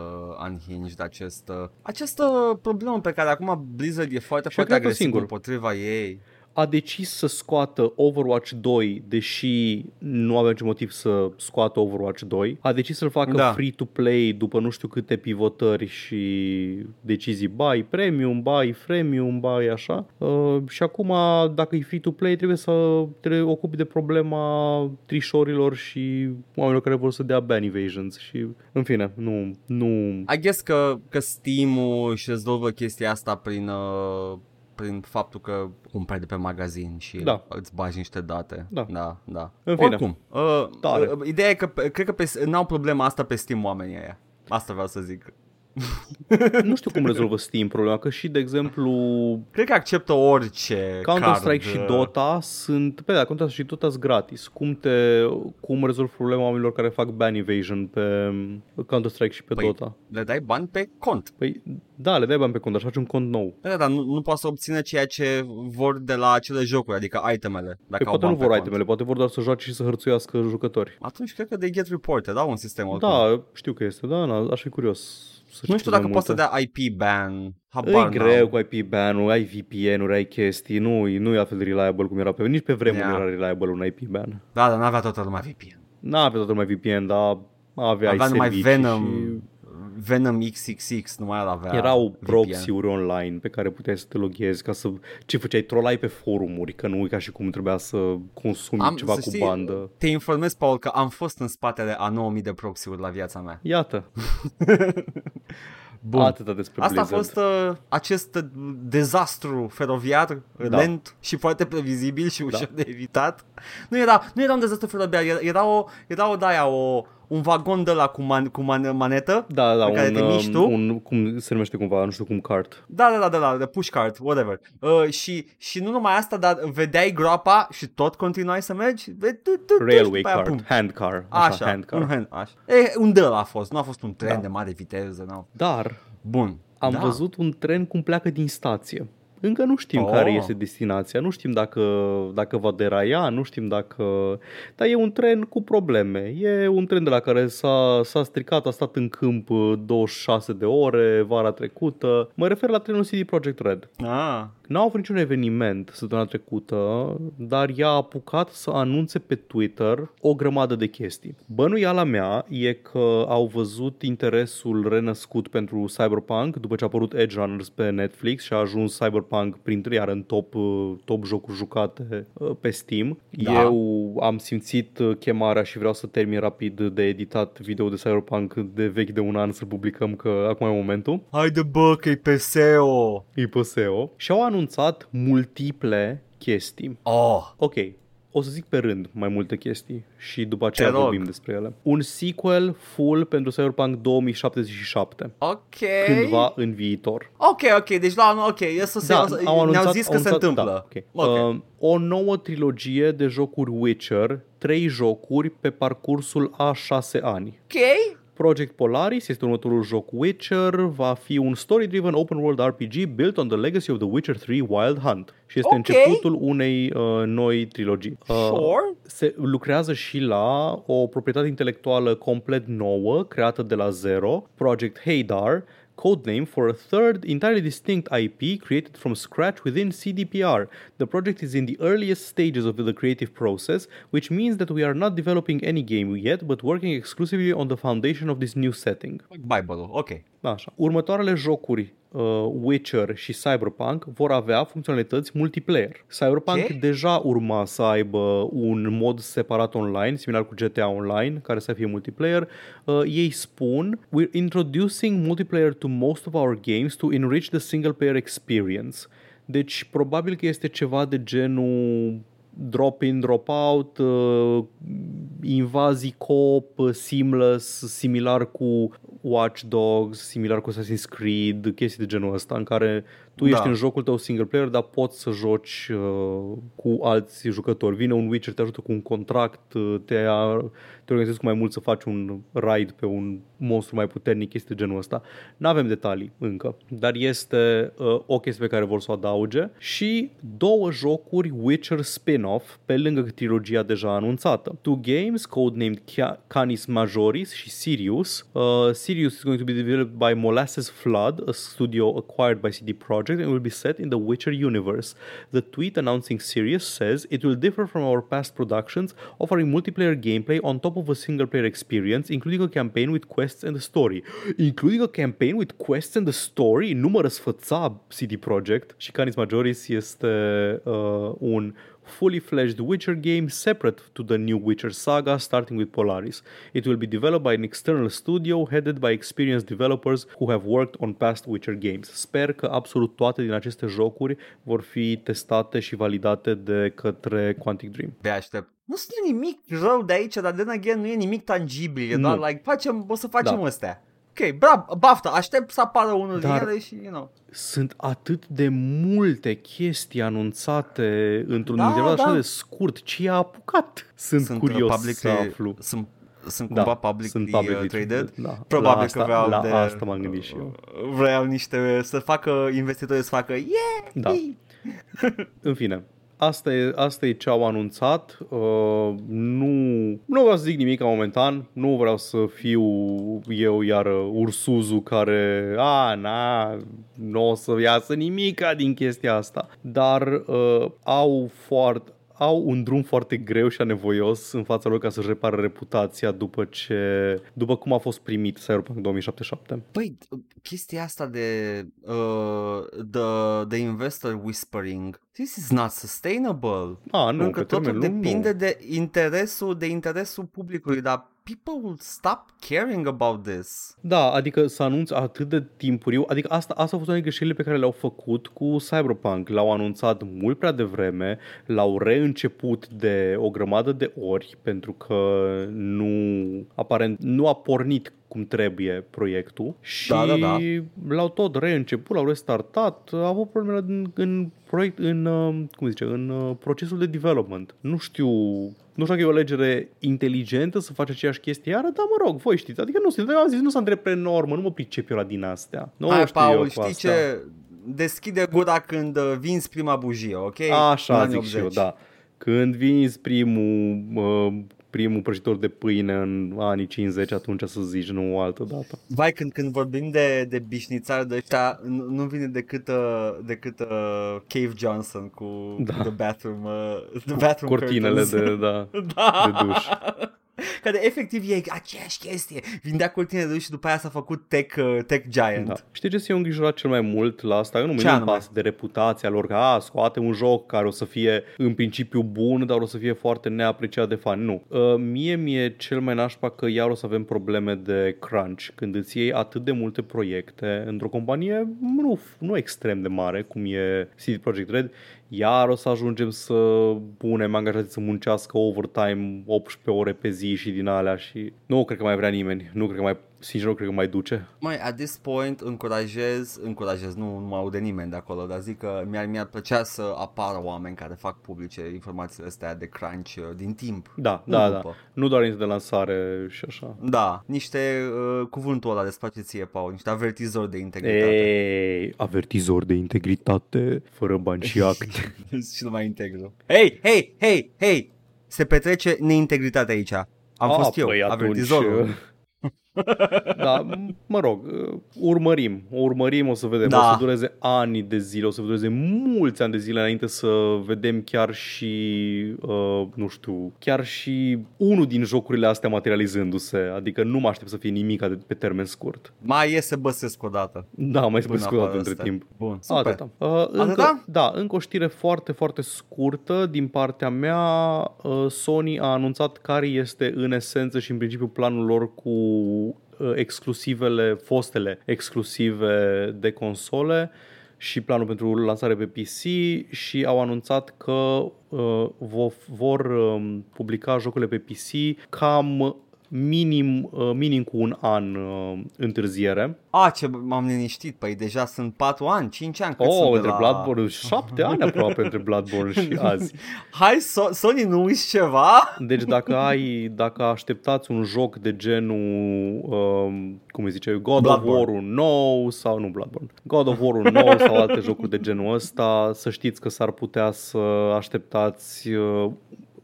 unhinged acest, uh, această problemă pe care acum Blizzard e foarte, Și a foarte creat-o agresiv singur. împotriva ei. A decis să scoată Overwatch 2, deși nu avea niciun motiv să scoată Overwatch 2. A decis să-l facă Da. free-to-play după nu știu câte pivotări și decizii buy premium, buy freemium, buy așa. Uh, și acum, dacă e free-to-play, trebuie să te ocupi de problema trișorilor și oamenilor care vor să dea ban evasions. Și, în fine, nu... nu I guess că, că Steam-ul își rezolvă chestia asta prin, uh, prin faptul că cumperi de pe magazin și Da. îți bagi niște date. Da. da. da. În fine. Oricum, uh, Tare. uh, ideea e că pe- cred că pe, n-au problema asta pe Steam oamenii ăia. Asta vreau să zic. Nu știu cum rezolvă Steam problema, că și, de exemplu, Cred că acceptă orice Counter-Strike card, și uh, Dota sunt, pe da, Counter-Strike și Dota sunt gratis. Cum te, cum rezolvi problema oamenilor care fac ban evasion pe Counter-Strike și pe Păi, Dota? Le dai bani pe cont. Păi, da, le dai bani pe cont, dar și faci un cont nou. Da, dar nu, nu poți să obțină ceea ce vor de la acele jocuri, adică itemele. Dacă Păi au poate nu bani pe vor cont. itemele, poate vor doar să joace și să hărțuiască jucători. Atunci cred că they get reported, da, un sistem oricum. Da, știu că este, da, na, aș fi curios. Să Nu știu știu mai dacă poți să multe. dea IP ban. E Habar greu n-am. cu IP ban-ul, ai VPN-uri, ai chestii, nu, nu e la fel de reliable cum era pe... Nici pe vremuri Yeah. yeah. era reliable un IP ban. Da, dar n-avea toată lumea VPN. N-avea toată lumea VPN, dar aveai Avea numai servicii Venom, și... Venom XXX, nu mai avea Erau VPN. proxy-uri online pe care puteai să te loghezi ca să... Ce făceai? Trolai pe forumuri, că nu e ca și cum trebuia să consumi Am, ceva să cu știi, bandă. Te informez, Paul, că am fost în spatele a 9000 de proxy-uri la viața mea. Iată, Bun. atâta despre Asta a Blizzard. fost uh, acest uh, dezastru feroviar Da. lent și foarte previzibil și ușor de evitat. Nu era, nu era un dezastru feroviar, era, era o, era o de-aia, o, un vagon de la cu, man, cu man, manetă. Da, da, pe care un, te miști tu. un, cum se numește cumva, nu știu cum, cart. Da, da, da, da, da, de push cart, whatever. Uh, și, și nu numai asta, dar vedeai groapa și tot continuai să mergi. Ve- tu- tu- tu- și Railway după aia, cart, pum. hand car, așa, Așa, hand car. un hand, așa. E, un de a fost, nu a fost un tren Da. de mare viteză, nu. Dar Bun. am da. văzut un tren cum pleacă din stație. Încă nu știm Oh. care este destinația, nu știm dacă, dacă va deraia, nu știm dacă... Dar e un tren cu probleme. E un tren de la care s-a, s-a stricat, a stat în câmp uh, 26 de ore vara trecută. Mă refer la trenul CD Projekt Red. Ah, N-au avut niciun eveniment săptămâna trecută, dar i-a apucat să anunțe pe Twitter o grămadă de chestii. Bănuiala mea e că au văzut interesul renăscut pentru Cyberpunk după ce a apărut Edge Runners pe Netflix și a ajuns Cyberpunk Cyberpunk printre iar în top, uh, top jocuri jucate uh, pe Steam. Da. Eu am simțit uh, chemarea și vreau să termin rapid de editat video de Cyberpunk de vechi de un an să publicăm că acum e momentul. Haide bă că e PSO! E pe SEO. Și au anunțat multiple chestii. Oh, Ok, o să zic pe rând mai multe chestii și după aceea rog. vorbim despre ele. Un sequel full pentru Cyberpunk 2077, ok. cândva în viitor. Ok, ok, deci la anul, ok, e să se, Da, o- au anunțat, ne-au zis că au se anunțat- întâmplă. Da, Ok. okay. Uh, o nouă trilogie de jocuri Witcher, trei jocuri pe parcursul a șase ani. ok, Project Polaris este următorul joc Witcher, va fi un story-driven open world RPG built on the legacy of The Witcher 3 Wild Hunt și este Ok. începutul unei uh, noi trilogii. Uh, sure. se lucrează și la o proprietate intelectuală complet nouă, creată de la zero, Project Haydar, codename for a third, entirely distinct IP created from scratch within CDPR. The project is in the earliest stages of the creative process, which means that we are not developing any game yet, but working exclusively on the foundation of this new setting. Bible, ok. Așa. Următoarele jocuri uh, Witcher și Cyberpunk vor avea funcționalități multiplayer. Cyberpunk Ok. deja urma să aibă un mod separat online, similar cu GTA Online, care să fie multiplayer. Uh, ei spun, we're introducing multiplayer to most of our games to enrich the single player experience. Deci probabil că este ceva de genul drop-in, drop-out, uh, invazii co-op, uh, seamless, similar cu Watch Dogs, similar cu Assassin's Creed, chestii de genul ăsta în care tu Da. ești în jocul tău single player, dar poți să joci uh, cu alți jucători. Vine un Witcher, te ajută cu un contract, uh, te, te organizezi cu mai mult să faci un raid pe un monstru mai puternic, chestii de genul ăsta. Nu avem detalii încă, dar este uh, o chestie pe care vor să o adauge și două jocuri Witcher spin-off pe lângă trilogia deja anunțată. Two games codenamed Ca- Canis Majoris și Sirius. Uh, Sirius is going to be developed by Molasses Flood, a studio acquired by CD Projekt and will be set in the Witcher universe. The tweet announcing Sirius says it will differ from our past productions, offering multiplayer gameplay on top of a single player experience, including a campaign with quests and a story. Including a campaign with quests and a story? Nu mă răsfăța CD Projekt și Canis Majoris este uh, un fully fledged Witcher game separate to the new Witcher saga, starting with Polaris. It will be developed by an external studio headed by experienced developers who have worked on past Witcher games. Sper că absolut toate din aceste jocuri vor fi testate și validate de către Quantic Dream. De aștept. Nu știu nimic rău de aici, dar then again nu e nimic tangibil, e Nu. doar like, facem, o să facem Da. astea. Ok, bravo, bafta, aștept să apară unul Dar- din ele și, you know. Sunt atât de multe chestii anunțate într-un Da, interval da. așa de scurt. Ce i-a apucat? Sunt, Sunt curios uh, publicly, să aflu. Sunt, sunt Da, cumva publicly, sunt sunt publicly traded. Da. Probabil la asta, că vreau la de... asta m-am gândit și eu. Vreau niște, să facă investitorii să facă, yeah! Da. În fine, asta e, asta e ce au anunțat. Uh, nu, nu vreau să zic nimic momentan. Nu vreau să fiu eu iar ursuzu care, a, na, nu o să iasă nimica din chestia asta. Dar uh, au foarte au un drum foarte greu și anevoios în fața lor ca să-și repară reputația după ce după cum a fost primit Cyberpunk 2077. Păi, chestia asta de uh, the, the investor whispering, this is not sustainable. A, nu, Pentru că pe termen totul lung, depinde nu. de interesul, de interesul publicului, dar people will stop caring about this. Da, adică să anunți atât de timpuriu, adică asta, asta a fost una din greșelile pe care le-au făcut cu Cyberpunk. L-au anunțat mult prea devreme, l-au reînceput de o grămadă de ori pentru că nu, aparent, nu a pornit cum trebuie proiectul și Da, da, da. l-au tot reînceput, l-au restartat, au avut probleme în, în proiect, în, uh, cum zice, în uh, procesul de development. Nu știu, nu știu dacă e o alegere inteligentă să faci aceeași chestie iară, dar mă rog, voi știți, adică nu sunt, eu am zis, nu sunt antreprenor, mă, nu mă pricep eu la din astea. Nu Hai, știu eu Paul, cu știi astea. ce? Deschide gura când uh, vinzi prima bujie, ok? În Așa anii zic și eu, 80. da. Când vinzi primul, uh, primul prăjitor de pâine în anii 50, atunci să zici, nu o altă dată. Vai, când, când vorbim de, de bișnițari de ăștia, nu, nu vine decât, uh, decât uh, Cave Johnson cu Da. The Bathroom, uh, the bathroom Cortinele curtains. de, da, da. de duș. Care efectiv e aceeași chestie. Vindea cortine și după aia s-a făcut tech, uh, tech giant. Da. Știi ce s-a îngrijorat cel mai mult la asta? Eu nu Ce mă anume? pas de reputația lor, că a, scoate un joc care o să fie în principiu bun, dar o să fie foarte neapreciat de fani. Nu. Uh, mie mi-e cel mai nașpa că iar o să avem probleme de crunch când îți iei atât de multe proiecte într-o companie nu, nu extrem de mare, cum e CD Projekt Red, iar o să ajungem să punem angajații să muncească overtime 18 ore pe zi și din alea și nu cred că mai vrea nimeni. Nu cred că mai, sincer, nu cred că mai duce. Mai, at this point, încurajez, încurajez, nu, nu mă aude nimeni de acolo, dar zic că mi-ar, mi-ar plăcea să apară oameni care fac publice informațiile astea de crunch uh, din timp. Da, Nu da, da. după. Nu doar înainte de lansare și așa. Da, niște, uh, cuvântul ăla despace ție, Paul, niște avertizori de integritate. Ei, avertizor de integritate, fără bani și acte. și nu mai integru. Hei, hei, hei, hei! Se petrece neintegritate aici. Am A, fost eu, păi atunci, avertizorul. da, m- mă rog, uh, urmărim, o urmărim, o să vedem, Da. o să dureze ani de zile, o să dureze mulți ani de zile înainte să vedem chiar și, uh, nu știu, chiar și unul din jocurile astea materializându-se, adică nu mă aștept să fie nimic de- pe termen scurt. Mai iese Băsescu odată. Da, mai se Până scudat apară între astea. timp. Bun, super. Atâta. Uh, încă, Atâta? Da, încă o știre foarte, foarte scurtă din partea mea. Uh, Sony a anunțat care este în esență și în principiu planul lor cu uh, exclusivele, fostele exclusive de console și planul pentru lansare pe PC și au anunțat că uh, vo- vor um, publica jocurile pe PC cam minim, uh, minim cu un an uh, întârziere. A, ce m-am liniștit, păi deja sunt 4 ani, 5 ani cât Oh, sunt de între la... Bloodborne, șapte ani aproape între Bloodborne și azi. Hai, so- Sony, nu uiți ceva? Deci dacă ai, dacă așteptați un joc de genul, um, cum îi zice, God Bloodborne. of War-ul nou sau nu Bloodborne, God of War-ul nou sau alte jocuri de genul ăsta, să știți că s-ar putea să așteptați uh,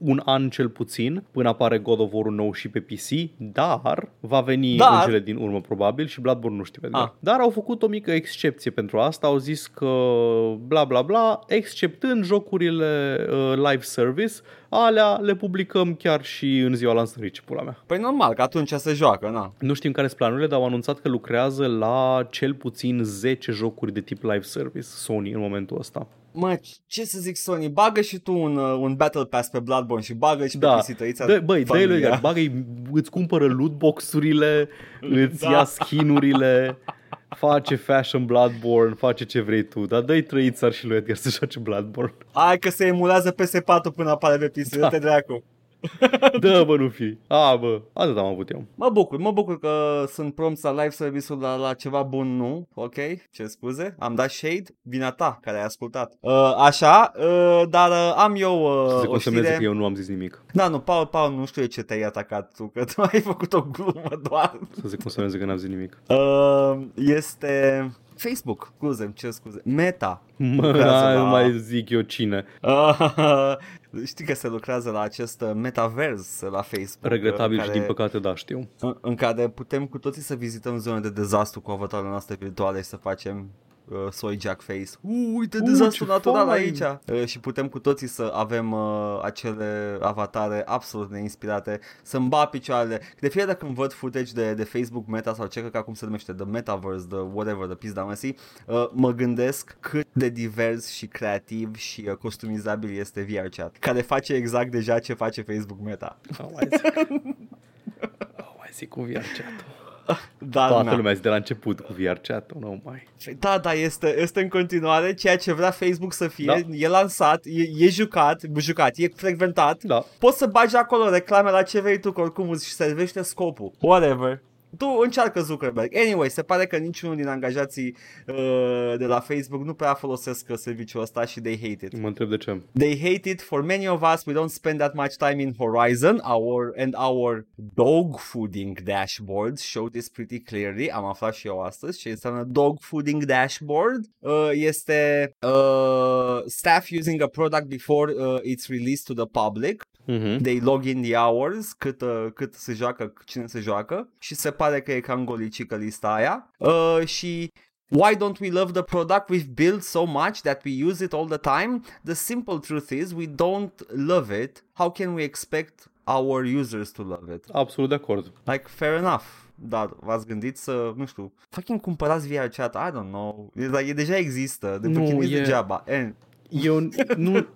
un an cel puțin până apare God of War-ul nou și pe PC, dar va veni Dar- în cele din urmă probabil și Bloodborne nu știu pe Ah. Dar au făcut o mică excepție pentru asta, au zis că bla bla bla, exceptând jocurile uh, live service, alea le publicăm chiar și în ziua lansării, ce pula mea. Păi normal, că atunci se joacă, na. Nu știm care sunt planurile, dar au anunțat că lucrează la cel puțin 10 jocuri de tip live service Sony în momentul ăsta. Mă, ce să zic Sony, bagă și tu un, uh, un Battle Pass pe Bloodborne și bagă și Da. pe PC tăița Dă, băi, dă-i lui familia. Edgar, bagă îți cumpără lootbox-urile, îți Da. ia skin-urile, face fashion Bloodborne, face ce vrei tu, dar dă-i trăițar și lui Edgar să joace Bloodborne. Hai că se emulează PS4 până apare pe PC, da. te dracu. Dă, bă, nu fi. A, bă, atât am avut eu. Mă bucur, mă bucur că sunt prompți la live service-ul la, la ceva bun, nu? Ok, ce scuze, am dat shade, vina ta care ai ascultat. Uh, așa, uh, dar uh, am eu uh, Să se o consemneze știre. că eu nu am zis nimic. Da, nu, Paul, Paul, nu știu eu ce te-ai atacat tu, că tu ai făcut o glumă doar. Să se consemneze că n-am zis nimic. Uh, este Facebook, scuze, ce scuze, Meta. Mă, Lucrează hai, la- nu mai zic eu cine. Uh, știi că se lucrează la acest uh, metaverse la Facebook. Regretabil uh, și din păcate, da, știu. în, în care putem cu toții să vizităm zone de dezastru cu avatarele noastre virtuale și să facem uh, soy jack face. Uh, uite Uh, dezastru ce natural fain! aici. Uh, și putem cu toții să avem uh, acele avatare absolut neinspirate, să îmba picioarele. De fiecare dată când văd footage de, de Facebook Meta sau ce că acum se numește, The Metaverse, The whatever, The Pizda Măsii, uh, mă gândesc cât de divers și creativ și uh, customizabil este VR Chat, care face exact deja ce face Facebook Meta. Au mai zic. Au mai zic cu VR chat Dar, Toată na. lumea zi de la început cu VR chat nu mai. Da, da, este, este în continuare ceea ce vrea Facebook să fie. Da. E lansat, e, e jucat, jucat, e frecventat. Da. Poți să bagi acolo reclame la ce vrei tu, că oricum îți servește scopul. Whatever. Tu încearcă Zuckerberg. Anyway, se pare că niciunul din angajații uh, de la Facebook nu prea folosesc uh, serviciul ăsta și they hate it. Mă întreb de ce. They hate it. For many of us, we don't spend that much time in Horizon. Our and our dog fooding dashboards show this pretty clearly. Am aflat și eu astăzi ce înseamnă dog fooding dashboard. Uh, este uh, staff using a product before uh, it's released to the public. Mhm. They log in the hours, cât, uh, cât se joacă, cine se joacă și se pare că e cam golicică lista aia. Uh, și Why don't we love the product we've built so much that we use it all the time? The simple truth is we don't love it. How can we expect our users to love it. Absolut de acord. Like, fair enough. Dar v-ați gândit să, nu știu, fucking cumpărați VR chat, I don't know. E, like, e deja există, de Nu, nu, e- degeaba. And, Eu nu...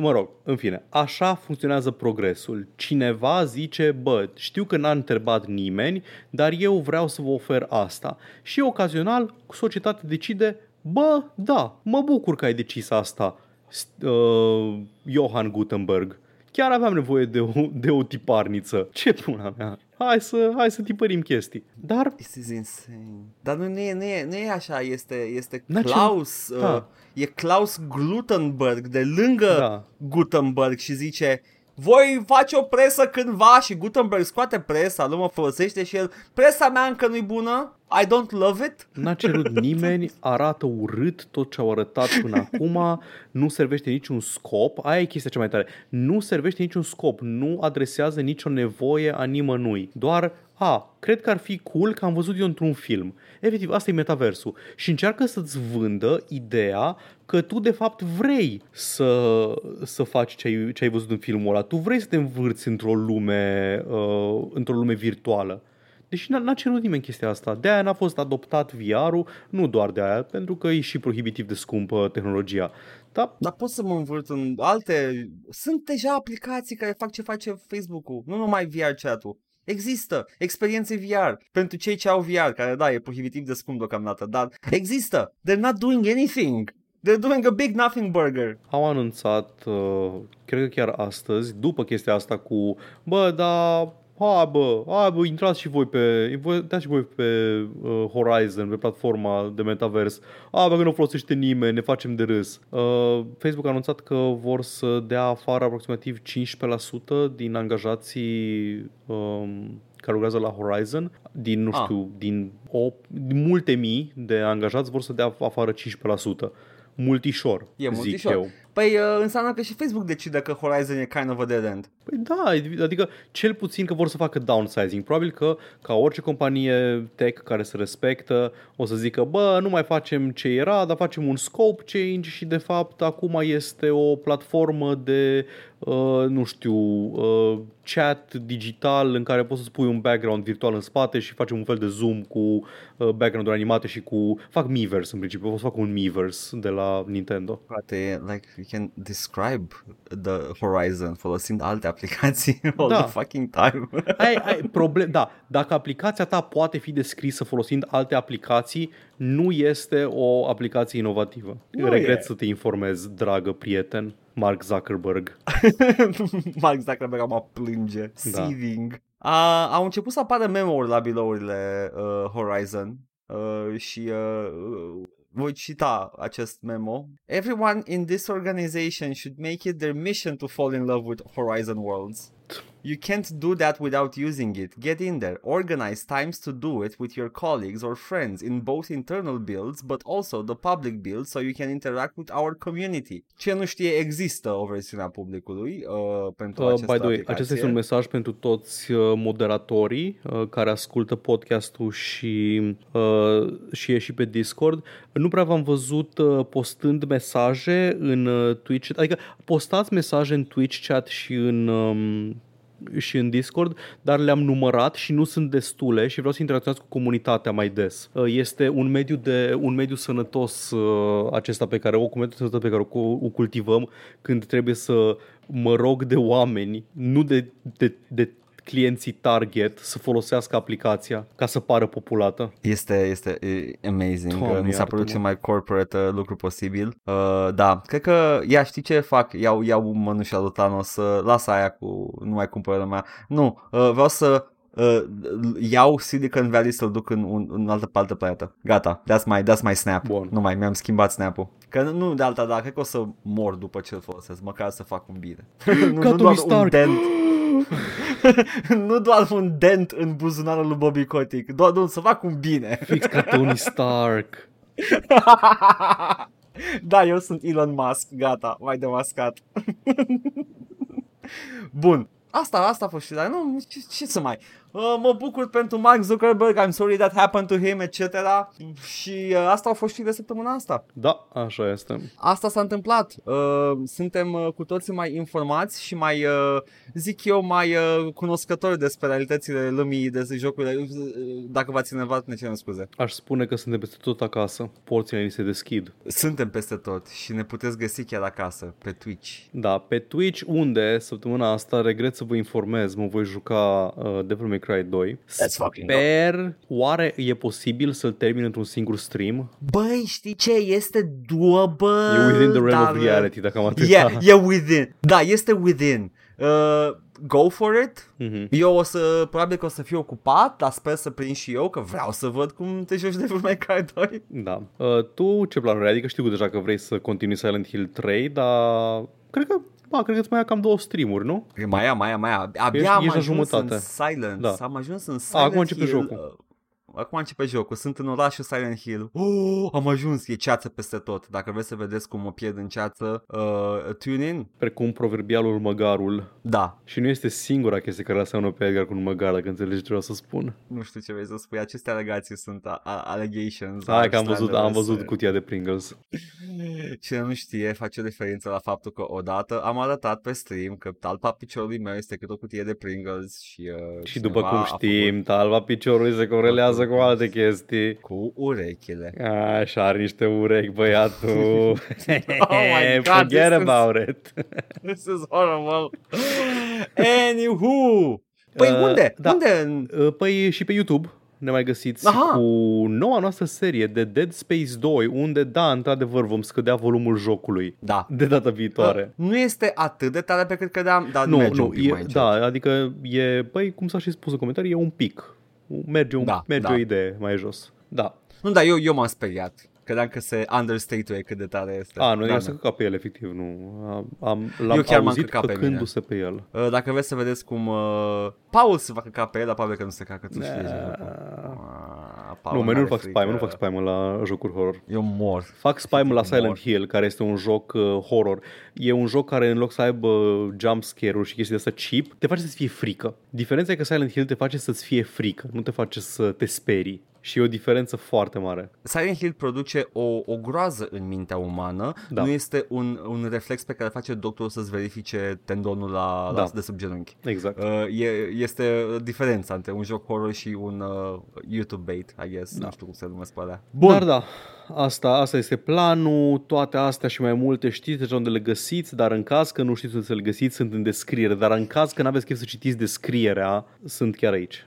Mă rog, în fine, așa funcționează progresul. Cineva zice, bă, știu că n-a întrebat nimeni, dar eu vreau să vă ofer asta. Și ocazional, societatea decide, bă, da, mă bucur că ai decis asta, S- uh, Johann Gutenberg. Chiar aveam nevoie de o, de o tiparniță. Ce puna mea? Hai să, hai să tipărim chestii. Dar This is insane. Dar nu, nu, e, nu, e, nu e așa, este, este N-a ce- Klaus, uh, Da. e Klaus Glutenberg de lângă Da. Gutenberg și zice voi face o presă cândva și Gutenberg scoate presa, nu mă folosește și el. Presa mea încă nu-i bună, I don't love it. N-a cerut nimeni, arată urât tot ce au arătat până acum, nu servește niciun scop, aia e chestia cea mai tare, nu servește niciun scop, nu adresează nicio nevoie a nimănui, doar, a, cred că ar fi cool că am văzut eu într-un film. Efectiv, asta e metaversul. Și încearcă să-ți vândă ideea că tu de fapt vrei să, să faci ce ai, ce ai văzut în filmul ăla, tu vrei să te învârți într-o lume, uh, într-o lume virtuală. Deși n-a, n-a cerut nimeni chestia asta. De-aia n-a fost adoptat VR-ul, nu doar de aia, pentru că e și prohibitiv de scumpă tehnologia. Dar Dar pot să mă învârt în alte... Sunt deja aplicații care fac ce face Facebook-ul, nu numai VR chat-ul. Există experiențe VR pentru cei ce au VR, care da, e prohibitiv de scump deocamdată, dar există. They're not doing anything. They're doing a big nothing burger. au anunțat, uh, cred că chiar astăzi, după chestia asta cu, bă, da, hai bă, hai bă, intrați și voi pe, voi, dați și voi pe uh, Horizon, pe platforma de metavers. A, bă, că nu folosește nimeni, ne facem de râs. Uh, Facebook a anunțat că vor să dea afară aproximativ 15% din angajații um, care lucrează la Horizon, din, nu Ah. știu, din, o, din multe mii de angajați vor să dea afară 15%. Multișor, E zic multișor. eu. Păi uh, înseamnă că și Facebook decide că Horizon e kind of a dead end. Păi da, adică cel puțin că vor să facă downsizing. Probabil că ca orice companie tech care se respectă o să zică, bă, nu mai facem ce era, dar facem un scope change și de fapt acum este o platformă de, uh, nu știu, uh, chat digital în care poți să pui un background virtual în spate și facem un fel de zoom cu uh, background-uri animate și cu... Fac Miiverse în principiu, pot să fac un Miiverse de la Nintendo. Frate, like, you can describe the Horizon folosind alte aplicații all Da. the fucking time. ai, ai problem, da, dacă aplicația ta poate fi descrisă folosind alte aplicații, nu este o aplicație inovativă. Nu Regret e. să te informez, dragă prieten, Mark Zuckerberg. Mark Zuckerberg mă plânge. Da. Seething. A, au început să apară memo-uri la bilourile uh, Horizon uh, și uh, uh, voi cita acest memo. Everyone in this organization should make it their mission to fall in love with Horizon Worlds. You can't do that without using it. Get in there. Organize times to do it with your colleagues or friends in both internal builds but also the public builds so you can interact with our community. Ce nu știe, există o versiune a publicului uh, pentru Uh, această by the way, aplicație. acesta este un mesaj pentru toți uh, moderatorii uh, care ascultă podcastul și, uh, și e și pe Discord. Nu prea v-am văzut uh, postând mesaje în uh, Twitch, adică postați mesaje în Twitch chat și în um, și în Discord, dar le-am numărat și nu sunt destule și vreau să interacționez cu comunitatea mai des. Uh, Este un mediu de un mediu sănătos uh, acesta pe care o mediu sănătos pe care o, o cultivăm când trebuie să mă rog de oameni, nu de, de, de clienții target să folosească aplicația ca să pară populată. Este, este e, amazing. Doamne, Doamne, Mi s-a părut iartă-mă. cel mai corporate uh, lucru posibil. Uh, da, cred că, ia, știi ce fac? Iau, iau mănușa lui Thanos, uh, lasă aia cu, nu mai cumpără lumea. Nu, uh, vreau să uh, iau Silicon Valley să-l duc în, în, în altă, pe altă planetă. Gata, that's my, that's my snap. Bun. Nu mai, mi-am schimbat snap-ul. Că nu de alta, dar cred că o să mor după ce îl folosesc, măcar să fac un bine. nu, Ca nu Tony doar un Stark. dent. nu doar un dent în buzunarul lui Bobby Kotick, doar nu, să fac un bine. Fix ca Tony Stark. da, eu sunt Elon Musk, gata, mai demascat. Bun, asta, asta a fost și dar nu, ce, ce să mai... Uh, mă bucur pentru Mark Zuckerberg, I'm sorry that happened to him, etc. Și uh, asta au fost și de săptămâna asta. Da, așa este. Asta s-a întâmplat. Uh, suntem uh, cu toții mai informați și mai, uh, zic eu, mai uh, cunoscători despre realitățile lumii, despre jocurile. Uh, Dacă v-ați enervat, ne cerem scuze. Aș spune că suntem peste tot acasă. Porțile ni se deschid. Suntem peste tot și ne puteți găsi chiar acasă, pe Twitch. Da, pe Twitch, unde săptămâna asta, regret să vă informez, mă voi juca uh, Devil May Cry 2. Let's fucking Sper, oare e posibil să-l termin într-un singur stream? Băi, știi ce? Este doable. E within the realm dar, of reality, dacă am atâta. E, e within. Da, este within. Uh, go for it. Mhm. Eu o să, probabil că o să fiu ocupat, dar sper să prind și eu, că vreau să văd cum te joci Devil May Cry 2. Da. Uh, tu ce planuri ai? Adică știu deja că vrei să continui Silent Hill 3, dar cred că ba, cred că îți mai ia cam două streamuri, nu? Mai ia, mai ia, mai ia. Abia Ești- am ești la ajuns jumătate. în Silence. Da. Am ajuns în Silent acum începe Hill. jocul. Uh, Acum începe jocul. Sunt în orașul Silent Hill. Oh, am ajuns. E ceață peste tot. Dacă vreți să vedeți cum mă pierd în ceață, uh, tune in. Precum proverbialul măgarul. Da. Și nu este singura chestie care aseamnă pe Edgar cu un măgar, dacă înțelegi ce vreau să spun. Nu știu ce vrei să spui. Aceste alegații sunt a- a- allegations. Hai că am văzut, am Standards. văzut cutia de Pringles. Cine nu știe face referință la faptul că odată am arătat pe stream că talpa piciorului meu este cât o cutie de Pringles și... Uh, Și după cineva cum a știm, talva piciorului se corelează cu alte chestii. făcut Cu urechile. Așa, are niște urechi, băiatul. my God, Forget this is- about it. This is horrible. Anywho. Păi Uh, unde? da. Unde? Uh, Păi și pe YouTube ne mai găsiți Aha. cu noua noastră serie de Dead Space 2, unde, da, într-adevăr, vom scădea volumul jocului Da. de data viitoare. Nu este atât de tare pe cât credeam, dar nu, merge un nu, pic e, mai încet. da, adică e, păi, cum s-a și spus în comentarii, e un pic. Merge, un, Da, merge da. o idee mai jos. Da. Nu, dar eu, eu m-am speriat. Credeam că se understate cât de tare este. A, nu, da, da, să căca pe el, efectiv, nu. Am, am, l-am Eu chiar m-am auzit căcat pe căcându-se pe el. Uh, Dacă vreți să vedeți cum uh, Paul se va căca pe el, dar probabil că nu se cacă, tu știi deja. Uh, Uh, Paul nu, mai n-are nu fac frică. spam, nu fac spam la jocuri horror. Eu mor. Fac spam la Silent Mor. Hill, care este un joc uh, horror. E un joc care în loc să aibă jump scare-uri și chestii de asta cheap, te face să-ți fie frică. Diferența e că Silent Hill te face să-ți fie frică, nu te face să te sperii. Și e o diferență foarte mare. Silent Hill produce o, o groază în mintea umană, Da. nu este un, un reflex pe care face doctorul să-ți verifice tendonul la, Da. la, de sub genunchi. Exact. Uh, e, este diferența între un joc horror și un uh, YouTube bait, I guess. Da. Nu știu cum se numesc pe alea. Bun. Dar da, asta, asta este planul, toate astea și mai multe știți deja unde le găsiți, dar în caz că nu știți unde să le găsiți, sunt în descriere, dar în caz că n-aveți chef să citiți descrierea, sunt chiar aici.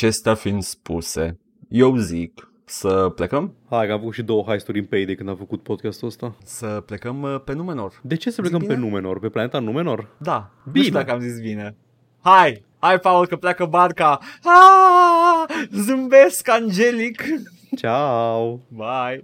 Acestea fiind spuse, eu zic să plecăm? Hai că am făcut și două heisturi în Payday când am făcut podcastul ăsta. Să plecăm uh, pe Numenor. De ce să Zic plecăm pe bine? Numenor? Pe planeta Numenor? Da, nu Bine. știu dacă am zis bine. Hai, hai Paul că pleacă barca. Ah, zâmbesc angelic. Ciao! Bye.